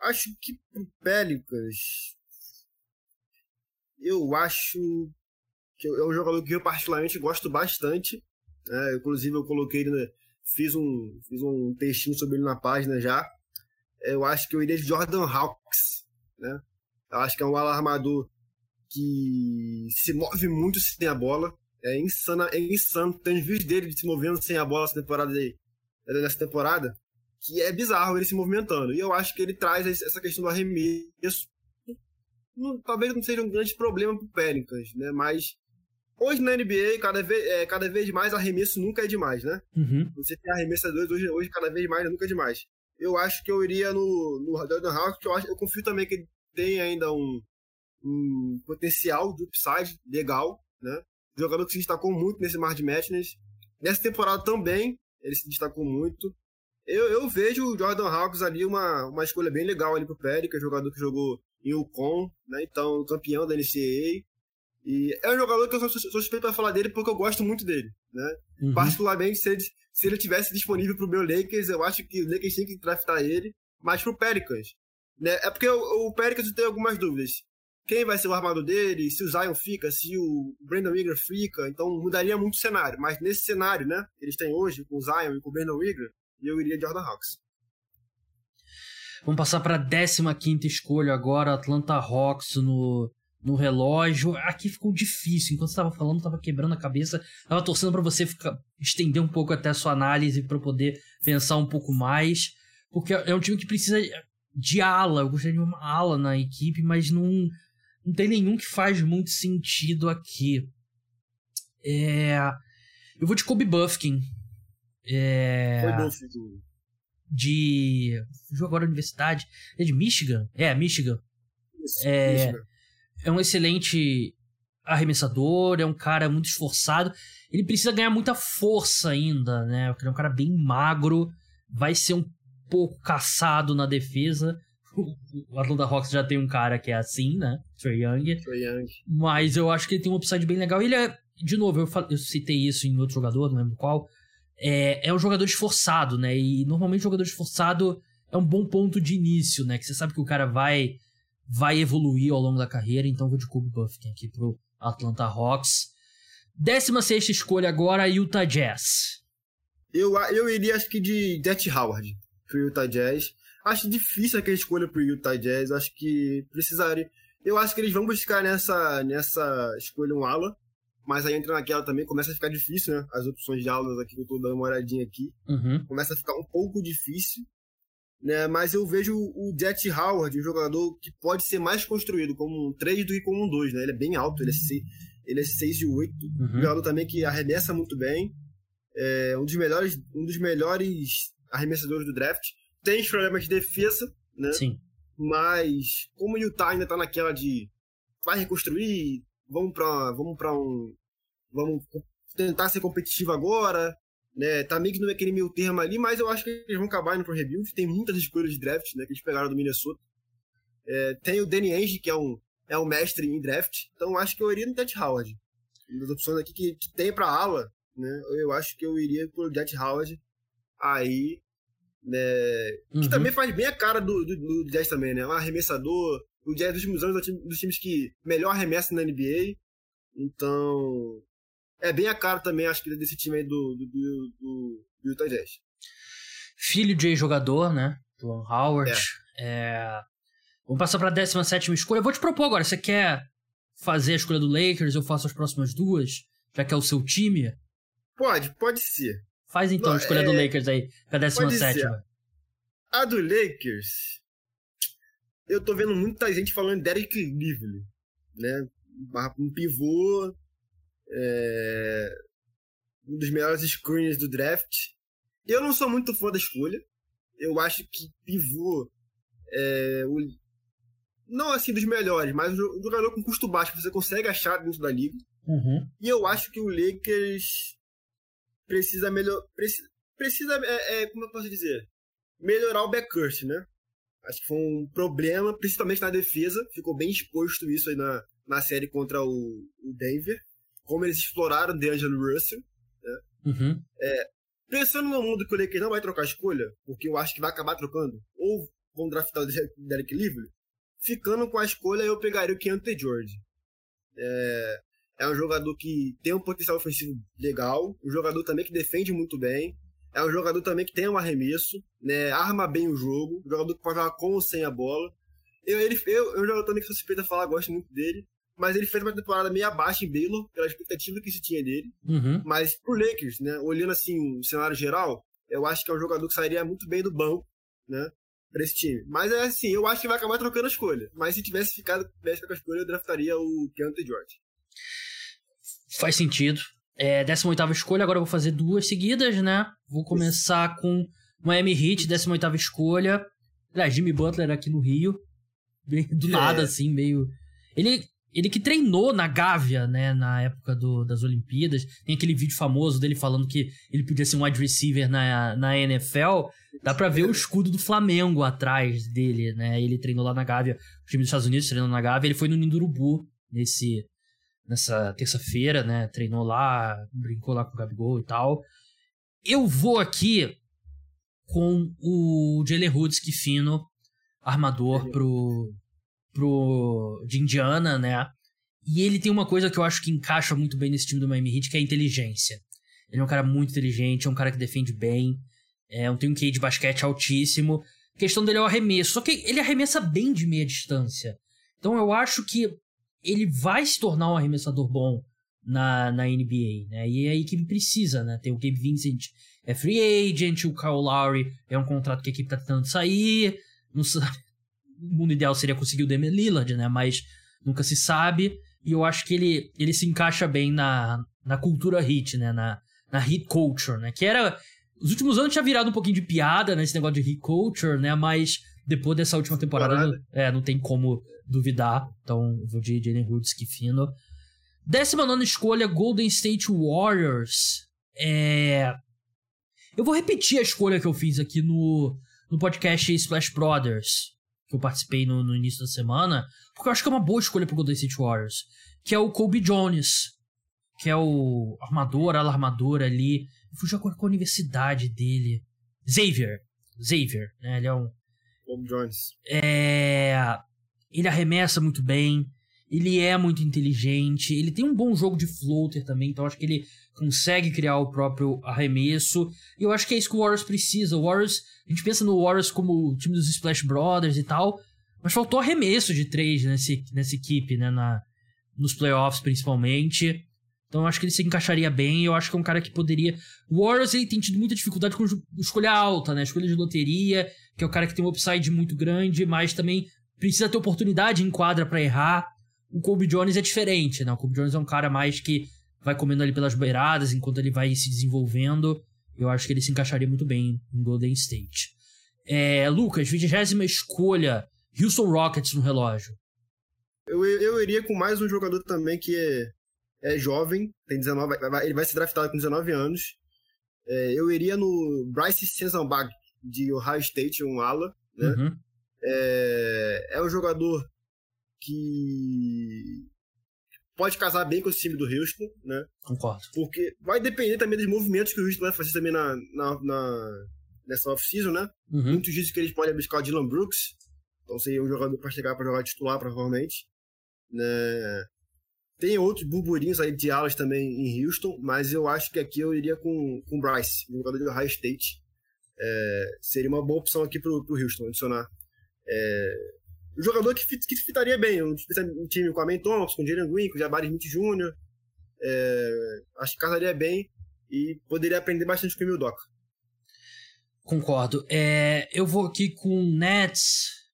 acho que pro Pelicans eu acho que é um jogador que eu particularmente gosto bastante. Né? Inclusive eu coloquei ele, né? fiz um fiz um textinho sobre ele na página já. Eu acho que eu iria de Jordan Hawks, né? Eu acho que é um alarmador que se move muito sem a bola. É insano, é insano. Tem vídeos dele se movendo sem a bola nessa temporada aí, nessa temporada, que é bizarro ele se movimentando. E eu acho que ele traz essa questão do arremesso. Não, talvez não seja um grande problema pro Pelicans, né? Mas hoje na NBA, cada vez, é, cada vez mais arremesso nunca é demais, né? Uhum. Você tem arremessadores hoje, hoje cada vez mais nunca é demais. Eu acho que eu iria no, no Jordan Hawks, que eu, acho, eu confio também que ele tem ainda um, um potencial de upside legal, né? Jogador que se destacou muito nesse Mar de Madness. Nessa temporada também, ele se destacou muito. Eu, eu vejo o Jordan Hawks ali uma, uma escolha bem legal ali pro Périca, jogador que jogou em Ucon, né? Então, campeão da NCAA. E é um jogador que eu sou, suspeito para falar dele porque eu gosto muito dele, né? Uhum. Particularmente, se ele, se ele tivesse disponível pro meu Lakers, eu acho que o Lakers tinha que draftar ele. Mas pro Pelicans, né? É porque o, o Pelicans tem algumas dúvidas. Quem vai ser o armador dele, se o Zion fica, se o Brandon Ingram fica, então mudaria muito o cenário. Mas nesse cenário, né, que eles têm hoje, com o Zion e com o Brandon Ingram, eu iria de Jordan Hawks. Vamos passar para a 15 escolha agora, Atlanta Hawks no, no relógio. Aqui ficou difícil. Enquanto você estava falando, estava quebrando a cabeça. Estava torcendo para você ficar, estender um pouco até a sua análise para poder pensar um pouco mais. Porque é um time que precisa de ala. Eu gostaria de uma ala na equipe, mas não, não tem nenhum que faz muito sentido aqui. É... Eu vou de Kobe Buffkin. É... Foi bom, De. Fugiu agora universidade. É de Michigan? É, Michigan. Isso, é... Michigan. É um excelente arremessador, é um cara muito esforçado. Ele precisa ganhar muita força ainda, né? Ele é um cara bem magro. Vai ser um pouco caçado na defesa. [laughs] O Atlanta Hawks já tem um cara que é assim, né? Trey Young. Trey Young. Mas eu acho que ele tem um upside bem legal. Ele é, de novo, eu, eu citei isso em outro jogador, não lembro qual. É, é um jogador esforçado, né? E normalmente jogador esforçado é um bom ponto de início, né? Que você sabe que o cara vai vai evoluir ao longo da carreira. Então vou de Kobe Buffkin aqui pro Atlanta Hawks. 16 escolha agora, Utah Jazz. Eu, eu iria, acho que de Death Howard pro Utah Jazz. Acho difícil aquela escolha pro Utah Jazz. Acho que precisaria. Eu acho que eles vão buscar nessa, nessa escolha um ala. Mas aí entra naquela também, começa a ficar difícil, né? As opções de aulas aqui, que eu tô dando uma olhadinha aqui. Uhum. Começa a ficar um pouco difícil. Né? Mas eu vejo o Jet Howard, um jogador que pode ser mais construído como um 3 do que como um 2, né? Ele é bem alto, ele é 6, ele é 6 e 8. Uhum. Um jogador também que arremessa muito bem. É um dos melhores, um dos melhores arremessadores do draft tem os problemas de defesa, né? Sim. Mas como o Utah ainda tá naquela de vai reconstruir, vamos para vamos para um vamos tentar ser competitivo agora, né? Tá meio que no aquele meio termo ali, mas eu acho que eles vão acabar indo pro rebuild. Tem muitas escolhas de draft, né, que eles pegaram do Minnesota. É, tem o Danny Ainge, que é um é um mestre em draft, então acho que eu iria no Jet Howard. Das opções aqui que, que tem para ala, né? Eu acho que eu iria pro Jet Howard. Aí né? Uhum. Que também faz bem a cara do, do, do Jazz também, né? Um arremessador. O Jazz dos últimos anos é um dos times que melhor arremessa na NBA. Então. É bem a cara também, acho que, desse time aí do, do, do, do, do Utah Jazz. Filho de jogador, né? John Howard. É. É... Vamos passar pra 17 escolha. Eu vou te propor agora. Você quer fazer a escolha do Lakers? Eu faço as próximas duas? Já que é o seu time? Pode, pode ser. Faz então Não, a escolha é- do Lakers aí, pra 17. ser. A do Lakers. Eu tô vendo muita gente falando Derek Lively, né? Um pivô. É, Um dos melhores screens do draft. Eu não sou muito fã da escolha. Eu acho que pivô. é, o, não assim dos melhores, mas um jogador com custo baixo que você consegue achar dentro da liga. Uhum. E eu acho que o Lakers precisa melhor. Precisa, precisa é, é, como eu posso dizer? Melhorar o backcourt, né? Acho que foi um problema, principalmente na defesa. Ficou bem exposto isso aí na, na série contra o, o Denver. Como eles exploraram o DeAngelo Russell. Né? Uhum. É, pensando no mundo que o Lakers não vai trocar escolha, porque eu acho que vai acabar trocando, ou vão draftar o Derek Livre, ficando com a escolha eu pegaria o Keontae George. É, é um jogador que tem um potencial ofensivo legal, um jogador também que defende muito bem, é um jogador também que tem um arremesso, né, arma bem o jogo, um jogador que pode jogar com ou sem a bola. Eu, ele, eu, eu, jogador também que sou suspeito a falar, gosto muito dele, mas ele fez uma temporada meio abaixo em Baylor, pela expectativa que se tinha dele. Uhum. Mas pro Lakers, né, olhando assim o cenário geral, eu acho que é um jogador que sairia muito bem do banco, né, pra esse time. Mas é assim, eu acho que vai acabar trocando a escolha. Mas se tivesse ficado tivesse com a escolha, eu draftaria o Keontae George. Faz sentido. É, 18 escolha, agora eu vou fazer duas seguidas, né? Vou começar Isso. com Miami Heat, 18 escolha. Aliás, Jimmy Butler aqui no Rio. Do nada, é. assim, meio. Ele ele que treinou na Gávea, né, na época do, das Olimpíadas. Tem aquele vídeo famoso dele falando que ele podia ser um wide receiver na, na NFL. Dá pra ver o escudo do Flamengo atrás dele, né? Ele treinou lá na Gávea, o time dos Estados Unidos treinou na Gávea. Ele foi no Nindurubu nesse, nessa terça-feira, né? Treinou lá, brincou lá com o Gabigol e tal. Eu vou aqui com o Jalen Hoods, que fino, armador pro, pro, de Indiana, né? E ele tem uma coisa que eu acho que encaixa muito bem nesse time do Miami Heat, que é a inteligência. Ele é um cara muito inteligente, é um cara que defende bem, é, tem um QI de basquete altíssimo. A questão dele é o arremesso, só que ele arremessa bem de meia distância. Então eu acho que ele vai se tornar um arremessador bom na, na NBA, né? E é aí que precisa, né? Tem o Gabe Vincent é free agent, o Kyle Lowry é um contrato que a equipe tá tentando sair, não sabe, o mundo ideal seria conseguir o Damian Lillard, né? Mas nunca se sabe. E eu acho que ele, ele se encaixa bem na, na cultura hit, né? Na, na hit culture, né? Que era. Os últimos anos tinha virado um pouquinho de piada, né? Esse negócio de hit culture, né? Mas depois dessa última temporada, é, não tem como duvidar. Então, vou de Jalen Hoods, que fino. Décima nona escolha, Golden State Warriors. É. Eu vou repetir a escolha que eu fiz aqui no, no podcast Splash Brothers que eu participei no, no, início da semana, porque eu acho que é uma boa escolha pro Golden State Warriors, que é o Kobe Jones, que é o armador, alarmador ali. Fugiu com a universidade dele. Xavier. Xavier, né? Ele é um. Kobe Jones. É. Ele arremessa muito bem. Ele é muito inteligente. Ele tem um bom jogo de floater também, então acho que ele consegue criar o próprio arremesso. E eu acho que é isso que o Warriors precisa. O Warriors, a gente pensa no Warriors como o time dos Splash Brothers e tal, mas faltou arremesso de três nesse, nessa equipe, né? Na, nos playoffs principalmente. Então eu acho que ele se encaixaria bem. Eu acho que é um cara que poderia. O Warriors ele tem tido muita dificuldade com escolha alta, né? Escolha de loteria, que é o cara que tem um upside muito grande, mas também precisa ter oportunidade em quadra para errar. O Kobe Jones é diferente, né? O Kobe Jones é um cara mais que vai comendo ali pelas beiradas enquanto ele vai se desenvolvendo. Eu acho que ele se encaixaria muito bem em Golden State. É, Lucas, vigésima escolha, Houston Rockets no relógio. Eu, eu iria com mais um jogador também que é, é jovem, tem 19, ele vai ser draftado com 19 anos. É, eu iria no Bryce Sensenbach, de Ohio State, um ala. Né? Uhum. É, é um jogador que pode casar bem com esse time do Houston, né? Concordo. Porque vai depender também dos movimentos que o Houston vai fazer também na, na, na nessa off-season, né? Uhum. Muitos dizem que eles podem buscar o Dylan Brooks, então seria um jogador para chegar para jogar titular, provavelmente. Né? Tem outros burburinhos aí de alas também em Houston, mas eu acho que aqui eu iria com o Bryce, um jogador do Ohio State. É, seria uma boa opção aqui pro, pro Houston adicionar. É, um jogador que, fit, que fitaria bem. Um, um time com a Main Thompson, com Jalen Green, com Jabari Smith Jr. É, acho que casaria bem e poderia aprender bastante com o Mildoca. Concordo. É, eu vou aqui com Nets.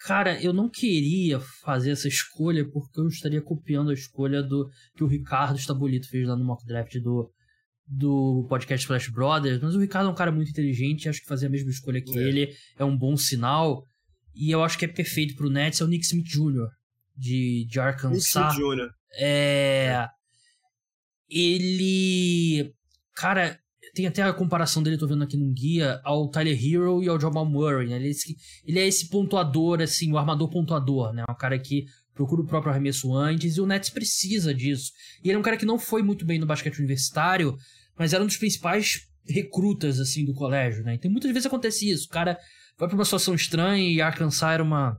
Cara, eu não queria fazer essa escolha porque eu estaria copiando a escolha do que o Ricardo Stabolito fez lá no mock draft do, do podcast Flash Brothers, mas o Ricardo é um cara muito inteligente, acho que fazer a mesma escolha que é. ele é um bom sinal. E eu acho que é perfeito pro Nets, é o Nick Smith Jr., de, de Arkansas. Nick Smith Jr. É. Ele. Cara, tem até a comparação dele, tô vendo aqui no guia, ao Tyler Hero e ao Jamal Murray, né? Ele é, esse, ele é esse pontuador, assim, o armador pontuador, né? Um cara que procura o próprio arremesso antes, e o Nets precisa disso. E ele é um cara que não foi muito bem no basquete universitário, mas era um dos principais recrutas, assim, do colégio, né? Então muitas vezes acontece isso, o cara vai pra uma situação estranha e Arkansas era uma,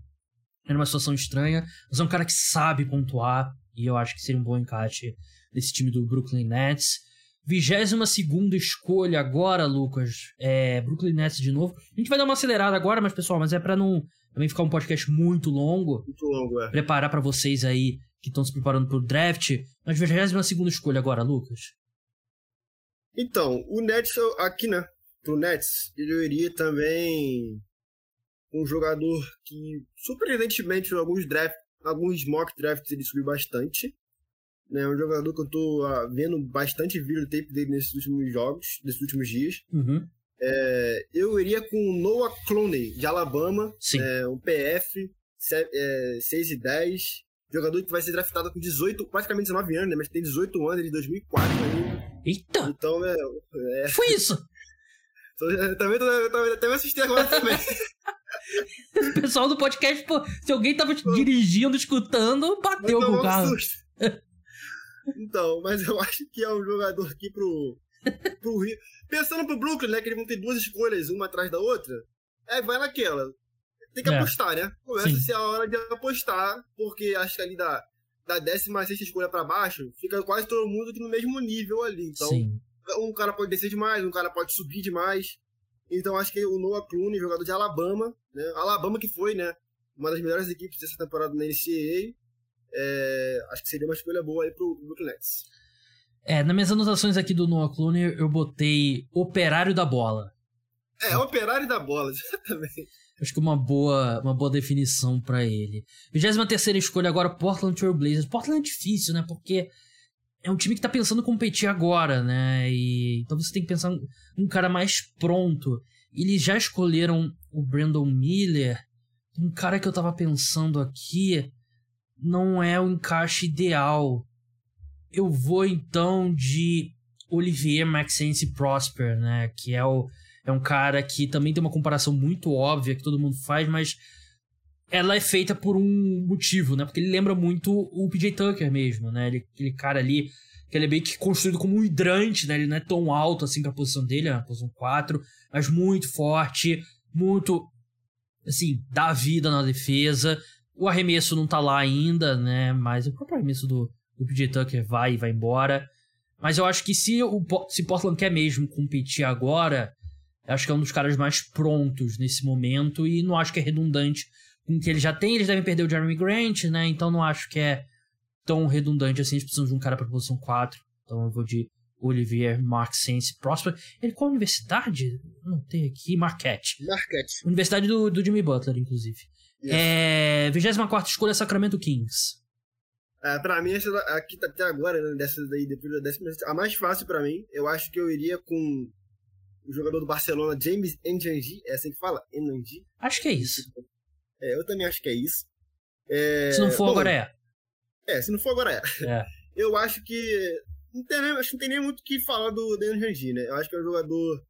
era uma situação estranha, mas é um cara que sabe pontuar, e eu acho que seria um bom encaixe desse time do Brooklyn Nets. 22 segunda escolha agora, Lucas. É Brooklyn Nets de novo. A gente vai dar uma acelerada agora, mas pessoal, mas é para não também ficar um podcast muito longo. Muito longo, é. Preparar para vocês aí que estão se preparando pro draft. Mas 22 segunda escolha agora, Lucas. Então, o Nets aqui, né? Pro Nets, ele iria também um jogador que, surpreendentemente, alguns draft, alguns mock drafts ele subiu bastante. Né, um jogador que eu tô uh, vendo bastante videotape dele nesses últimos jogos, nesses últimos dias. Uhum. É, eu iria com o Noah Clooney, de Alabama, é, um PF, 6 e 10, jogador que vai ser draftado com 18, praticamente 19 anos, né, mas tem 18 anos, ele de 2004 ainda. Eita! Então, é... é... Foi isso! [laughs] também, também, também assisti agora também. [laughs] o pessoal do podcast, pô, se alguém tava dirigindo, escutando, bateu com o carro. então, mas eu acho que é um jogador aqui pro, pro Rio. Pensando pro Brooklyn, né? Que eles vão ter duas escolhas, uma atrás da outra. É, vai naquela. Tem que é. apostar, né? Começa a ser a hora de apostar, porque acho que ali da, da 16 escolha para baixo, fica quase todo mundo aqui no mesmo nível ali. Então, Sim. Um cara pode descer demais, um cara pode subir demais. Então, acho que o Noah Clooney, jogador de Alabama, né? Alabama que foi, né? Uma das melhores equipes dessa temporada na NCAA. É, acho que seria uma escolha boa aí pro Brooklyn Nets. É, nas minhas anotações aqui do Noah Clooney, eu botei operário da bola. É, operário da bola, [laughs] exatamente. Acho que uma boa, uma boa definição para ele. 23 terceira escolha agora, Portland Trail Blazers. Portland é difícil, né? Porque é um time que tá pensando competir agora, né? E, então você tem que pensar um cara mais pronto. Eles já escolheram o Brandon Miller. Um cara que eu tava pensando aqui não é o encaixe ideal. Eu vou então de Olivier Maxence Prosper, né? Que é, o, é um cara que também tem uma comparação muito óbvia que todo mundo faz, mas ela é feita por um motivo, né? Porque ele lembra muito o PJ Tucker mesmo, né? Ele, aquele cara ali, que ele é meio que construído como um hidrante, né? Ele não é tão alto assim pra posição dele, é posição 4, mas muito forte, muito, assim, dá vida na defesa. O arremesso não tá lá ainda, né? Mas o próprio arremesso do, do PJ Tucker vai e vai embora. Mas eu acho que se o se Portland quer mesmo competir agora, acho que é um dos caras mais prontos nesse momento e não acho que é redundante com o que ele já tem. Eles devem perder o Jeremy Grant, né? Então não acho que é tão redundante assim. Eles precisam de um cara para posição 4. Então eu vou de Olivier Marxense Prosper. Ele qual universidade? Não tem aqui. Marquette. Marquette. Universidade do, do Jimmy Butler, inclusive. Yes. É, 24 escolha Sacramento Kings. É, pra mim, essa aqui tá até agora, né, dessa daí, depois da décima, a mais fácil pra mim, eu acho que eu iria com o jogador do Barcelona, James Njanji, é assim que fala? Njanji? Acho que é isso. É, eu também acho que é isso. É... Se não for, Bom, agora é. É, se não for, agora é. é. [laughs] Eu acho que. Não tem, acho que não tem nem muito o que falar do Daniel Janji, né? Eu acho que é um jogador.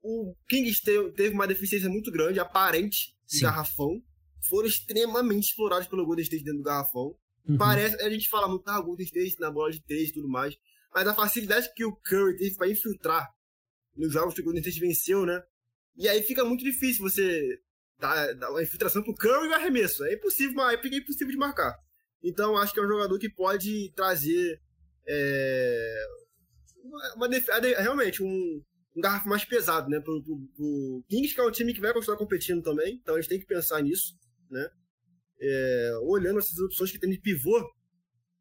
O Kings teve, teve uma deficiência muito grande, aparente, de Sim. garrafão. Foram extremamente explorados pelo Golden State dentro do garrafão. Uhum. Parece, a gente fala muito, ah, Golden State na bola de três e tudo mais. Mas a facilidade que o Curry teve para infiltrar nos jogos que o Golden State venceu, né? E aí fica muito difícil você dar, dar uma infiltração pro Curry e o arremesso. É impossível, é impossível de marcar. Então acho que é um jogador que pode trazer é, uma, uma realmente um, um garrafo mais pesado, né? Pro, pro, pro, Kings, que é um time que vai continuar competindo também, então a gente tem que pensar nisso, né? É, olhando essas opções que tem de pivô,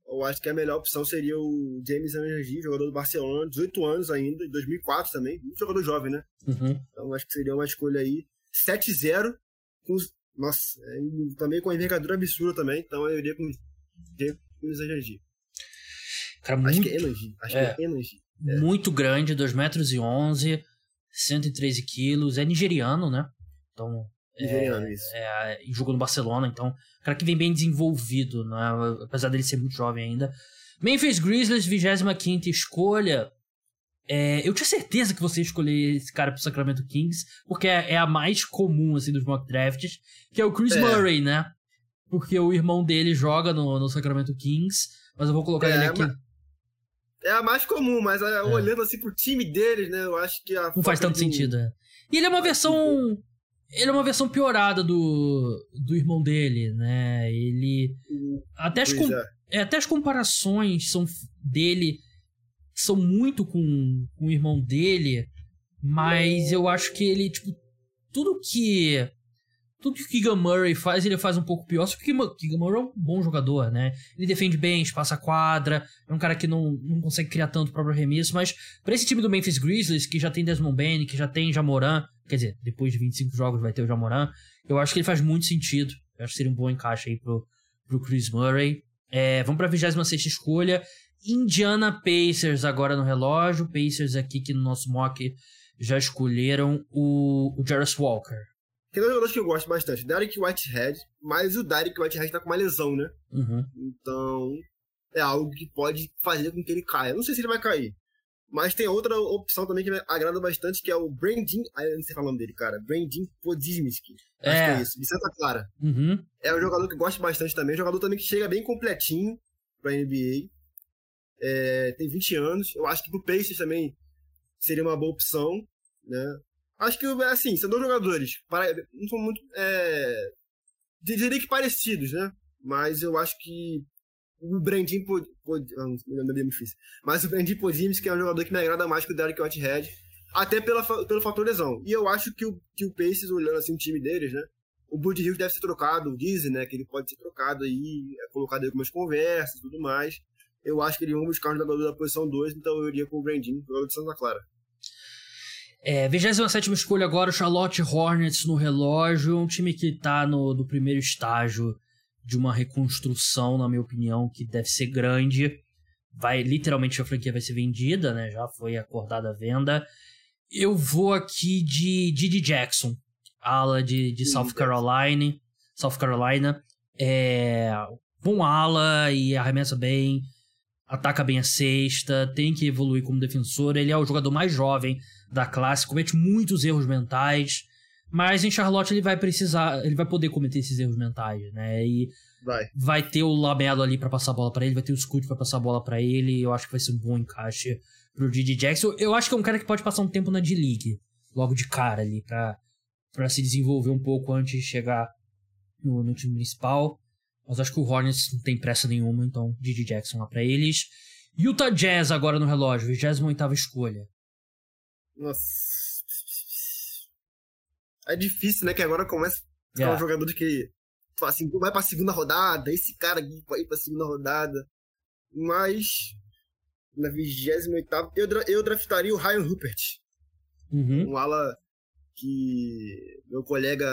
eu acho que a melhor opção seria o James Energy, jogador do Barcelona, 18 anos ainda, 2004 também, muito jogador jovem, né? Uhum. Então acho que seria uma escolha aí 7-0, com, nossa, é, também com a envergadura absurda também, então eu iria com James Energy. Cara, acho muito, que é Energy, acho é, que é Energy. É. Muito grande, 2 metros e 11, 113 quilos, é nigeriano, né? Então Nigeriano, é, isso. É, jogou no Barcelona, então, cara que vem bem desenvolvido, né? apesar dele ser muito jovem ainda. Memphis Grizzlies, 25 escolha. É, eu tinha certeza que você ia escolher esse cara pro Sacramento Kings, porque é, é, a mais comum, assim, dos mock drafts, que é o Chris é. Murray, né? Porque o irmão dele joga no, no Sacramento Kings, mas eu vou colocar ele é, aqui. É a mais comum, mas é, olhando assim pro time deles, né? Eu acho que a. Não faz tanto sentido, é. E ele é uma versão. Ele é uma versão piorada do, do irmão dele, né? Ele. Até as, com, é. até as comparações são dele são muito com, com o irmão dele, mas eu acho que ele, tipo, tudo que tudo que o Keegan Murray faz, ele faz um pouco pior. Só que o Keegan Murray é um bom jogador, né? Ele defende bem, espaça a quadra, é um cara que não, não consegue criar tanto o próprio arremesso, mas para esse time do Memphis Grizzlies, que já tem Desmond Bain, que já tem Jamoran, quer dizer, depois de 25 jogos vai ter o Jamoran, eu acho que ele faz muito sentido. Eu acho que seria um bom encaixe aí pro, pro Chris Murray. É, vamos pra 26 escolha. Indiana Pacers agora no relógio. Pacers aqui que no nosso mock já escolheram o, o Jarvis Walker. Tem dois jogadores que eu gosto bastante. Derek Whitehead, mas o Derek Whitehead tá com uma lesão, né? Uhum. Então, é algo que pode fazer com que ele caia. Não sei se ele vai cair. Mas tem outra opção também que me agrada bastante, que é o Brandin. Ah, eu não sei falar o nome dele, cara. Brandin Podzimski. É. Acho que é isso. De Santa Clara. Uhum. É um jogador que eu gosto bastante também. Um jogador também que chega bem completinho pra NBA. É, tem 20 anos. Eu acho que pro Pacers também seria uma boa opção, né? Acho que, assim, são dois jogadores. Para, não são muito. É, diria que parecidos, né? Mas eu acho que o Brandin Pod, Pod, ah, não é. Mas o Brandin Podzimis, que é um jogador que me agrada mais que o Derek Whitehead, até pela, pelo fator lesão. E eu acho que o, que o Pacers, olhando assim o time deles, né? O Bud Hills deve ser trocado, dizem, né? Que ele pode ser trocado aí, é colocado em algumas conversas e tudo mais. Eu acho que vão buscar um jogador da posição 2, então eu iria com o Brandin, jogador de Santa Clara. É, 27 escolha agora, o Charlotte Hornets no relógio. Um time que tá no, no primeiro estágio de uma reconstrução, na minha opinião, que deve ser grande. Vai, literalmente, a franquia vai ser vendida, né? Já foi acordada a venda. Eu vou aqui de Didi Jackson, ala de, de South Carolina. South Carolina. É, bom ala e arremessa bem, ataca bem a cesta, tem que evoluir como defensor. Ele é o jogador mais jovem da classe, comete muitos erros mentais, mas em Charlotte ele vai precisar, ele vai poder cometer esses erros mentais, né? E vai, vai ter o Lamelo ali para passar a bola para ele, vai ter o Scoot para passar a bola para ele. Eu acho que vai ser um bom encaixe pro Didi Jackson. Eu acho que é um cara que pode passar um tempo na D-League, logo de cara ali, pra, pra se desenvolver um pouco antes de chegar no, no time principal. Mas acho que o Hornets não tem pressa nenhuma, então Didi Jackson lá pra eles. Utah Jazz agora no relógio, 28 escolha. Nossa. É difícil, né? Que agora começa a ficar yeah. um jogador que assim, vai pra segunda rodada, esse cara aqui vai pra segunda rodada. Mas na 28 eu, eu draftaria o Ryan Rupert. Uhum. Um ala que meu colega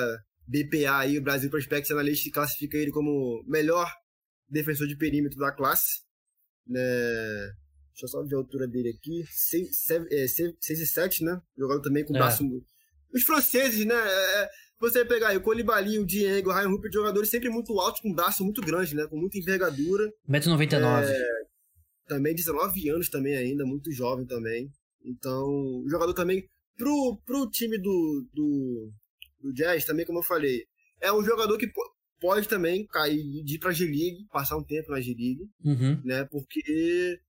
BPA aí, o Brasil Prospect Analyst, classifica ele como melhor defensor de perímetro da classe. Né? Deixa eu só ver a altura dele aqui. 6 é, e 7, né? Jogando também com é. braço. Os franceses, né? É, é você pegar aí o Colibali, o Diego, o Ryan Rupert, jogadores sempre muito altos, com braço muito grande, né? Com muita envergadura. 1,99m. É, também 19 anos também ainda, muito jovem também. Então, o jogador também, pro, pro time do, do, do Jazz, também, como eu falei, é um jogador que pode também cair de ir pra G-League, passar um tempo na G-League, uhum. né? Porque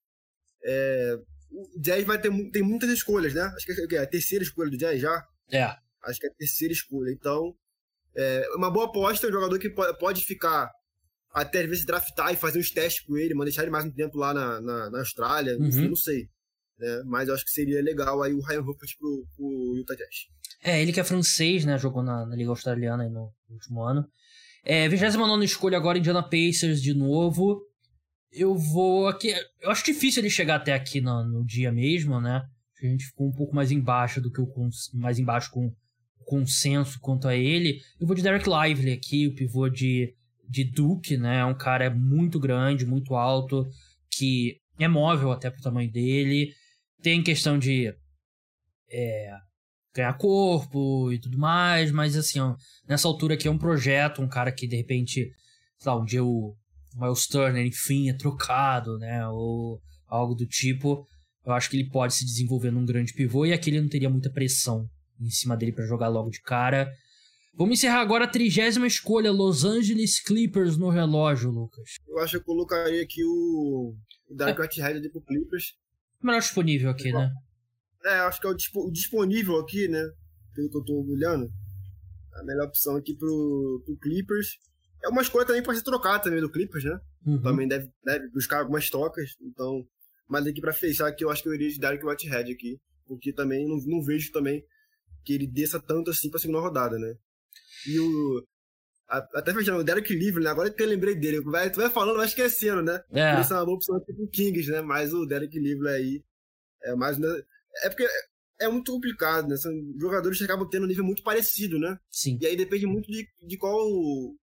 é, o Jazz vai ter tem muitas escolhas, né? Acho que é a terceira escolha do Jazz já. É. Acho que é a terceira escolha. Então, é uma boa aposta, é um jogador que pode ficar até às vezes draftar e fazer uns testes com ele, mas deixar ele mais um tempo lá na, na, na Austrália, uhum. não sei. Né? Mas eu acho que seria legal aí o Ryan Rupert pro, pro Utah Jazz. É, ele que é francês, né? Jogou na, na Liga Australiana no, no último ano. É, 29 escolha agora, Indiana Pacers de novo. Eu vou aqui. Eu acho difícil ele chegar até aqui no, no dia mesmo, né? A gente ficou um pouco mais embaixo do que o mais embaixo com consenso quanto a ele. Eu vou de Derek Lively aqui, o pivô de, de Duke, né? É um cara muito grande, muito alto, que é móvel até pro tamanho dele. Tem questão de é, ganhar corpo e tudo mais, mas assim, ó, nessa altura aqui é um projeto, um cara que de repente, sei lá, um dia o Miles Turner, enfim, é trocado, né, ou algo do tipo, eu acho que ele pode se desenvolver num grande pivô e aqui ele não teria muita pressão em cima dele para jogar logo de cara. Vamos encerrar agora a trigésima escolha, Los Angeles Clippers no relógio, Lucas. Eu acho que eu colocaria aqui o, Dark Whitehead pro Clippers. O melhor disponível aqui, né? É, acho que é o, disponível aqui, né? Pelo que eu tô olhando. A melhor opção aqui pro, pro Clippers. É uma escolha também para ser trocada também do Clippers, né? Uhum. Também deve, deve buscar algumas trocas. Então, mas aqui para fechar aqui, eu acho que eu iria de Dark Whitehead aqui. Porque também não, não vejo também que ele desça tanto assim pra segunda rodada, né? E o. Até fechando, o Derek Livre, né? Agora que eu lembrei dele. Vai, tu vai falando, vai esquecendo, né? É. Por isso é uma boa opção tipo Kings, né? Mas o Derek Livre aí é mais. É porque é muito complicado, né? São jogadores que acabam tendo um nível muito parecido, né? Sim. E aí depende muito de, de qual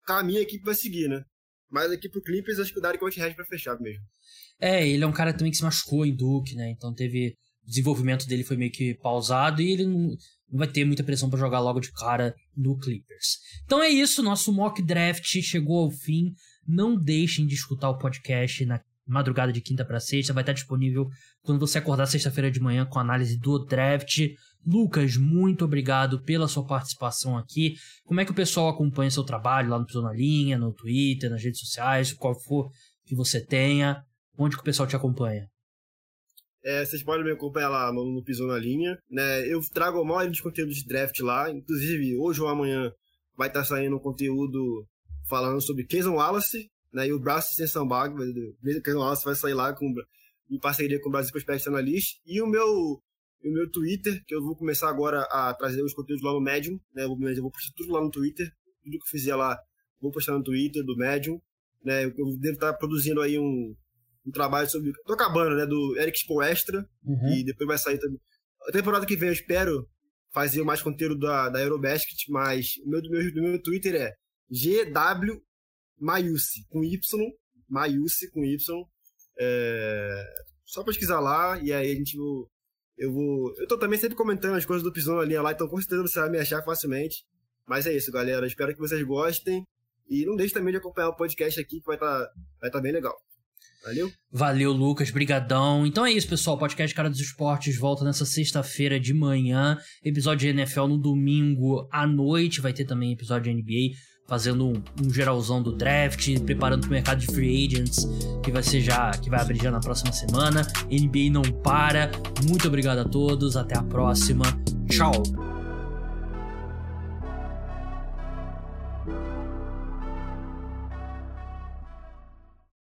caminho a equipe vai seguir, né? Mas aqui pro Clippers, acho que o Derek Whitehead pra fechar mesmo. É, ele é um cara também que se machucou em Duke, né? Então teve. O desenvolvimento dele foi meio que pausado e ele não não vai ter muita pressão para jogar logo de cara no Clippers. Então é isso, nosso mock draft chegou ao fim. Não deixem de escutar o podcast na madrugada de quinta para sexta, vai estar disponível quando você acordar sexta-feira de manhã com a análise do draft. Lucas, muito obrigado pela sua participação aqui. Como é que o pessoal acompanha seu trabalho lá no Pisou na Linha, no Twitter, nas redes sociais, qual for que você tenha? Onde que o pessoal te acompanha? É, vocês podem me acompanhar lá no, no na Linha. Né? Eu trago a maioria dos conteúdos de draft lá. Inclusive, hoje ou amanhã vai estar saindo um conteúdo falando sobre Jason Wallace né? e o Braço Extensão Bag. O Jason Wallace vai sair lá com, em parceria com o Brasil Prospect Analyst. E o meu, o meu Twitter, que eu vou começar agora a trazer os conteúdos lá no Medium. Né? Eu, vou, eu vou postar tudo lá no Twitter. Tudo que eu fizer lá, vou postar no Twitter do Medium. Né? Eu devo estar produzindo aí um um trabalho sobre. Tô acabando, né? Do Eric Spoelstra. Uhum. E depois vai sair também. A temporada que vem eu espero fazer mais conteúdo da, da Eurobasket, mas o meu, meu, meu Twitter é GW Maiusi, com Y, Maiusi com Y. É, só pesquisar lá e aí a gente vou, eu vou. Eu tô também sempre comentando as coisas do Pisão linha lá, então com certeza você vai me achar facilmente. Mas é isso, galera. Espero que vocês gostem. E não deixe também de acompanhar o podcast aqui, que vai estar tá, vai tá bem legal. Valeu. Valeu, Lucas. Brigadão. Então é isso, pessoal. Podcast Cara dos Esportes volta nessa sexta-feira de manhã. Episódio de NFL no domingo à noite. Vai ter também episódio de NBA fazendo um, um, geralzão do draft, preparando o mercado de free agents, que vai ser já, que vai abrir já na próxima semana. NBA não para. Muito obrigado a todos, até a próxima. Tchau.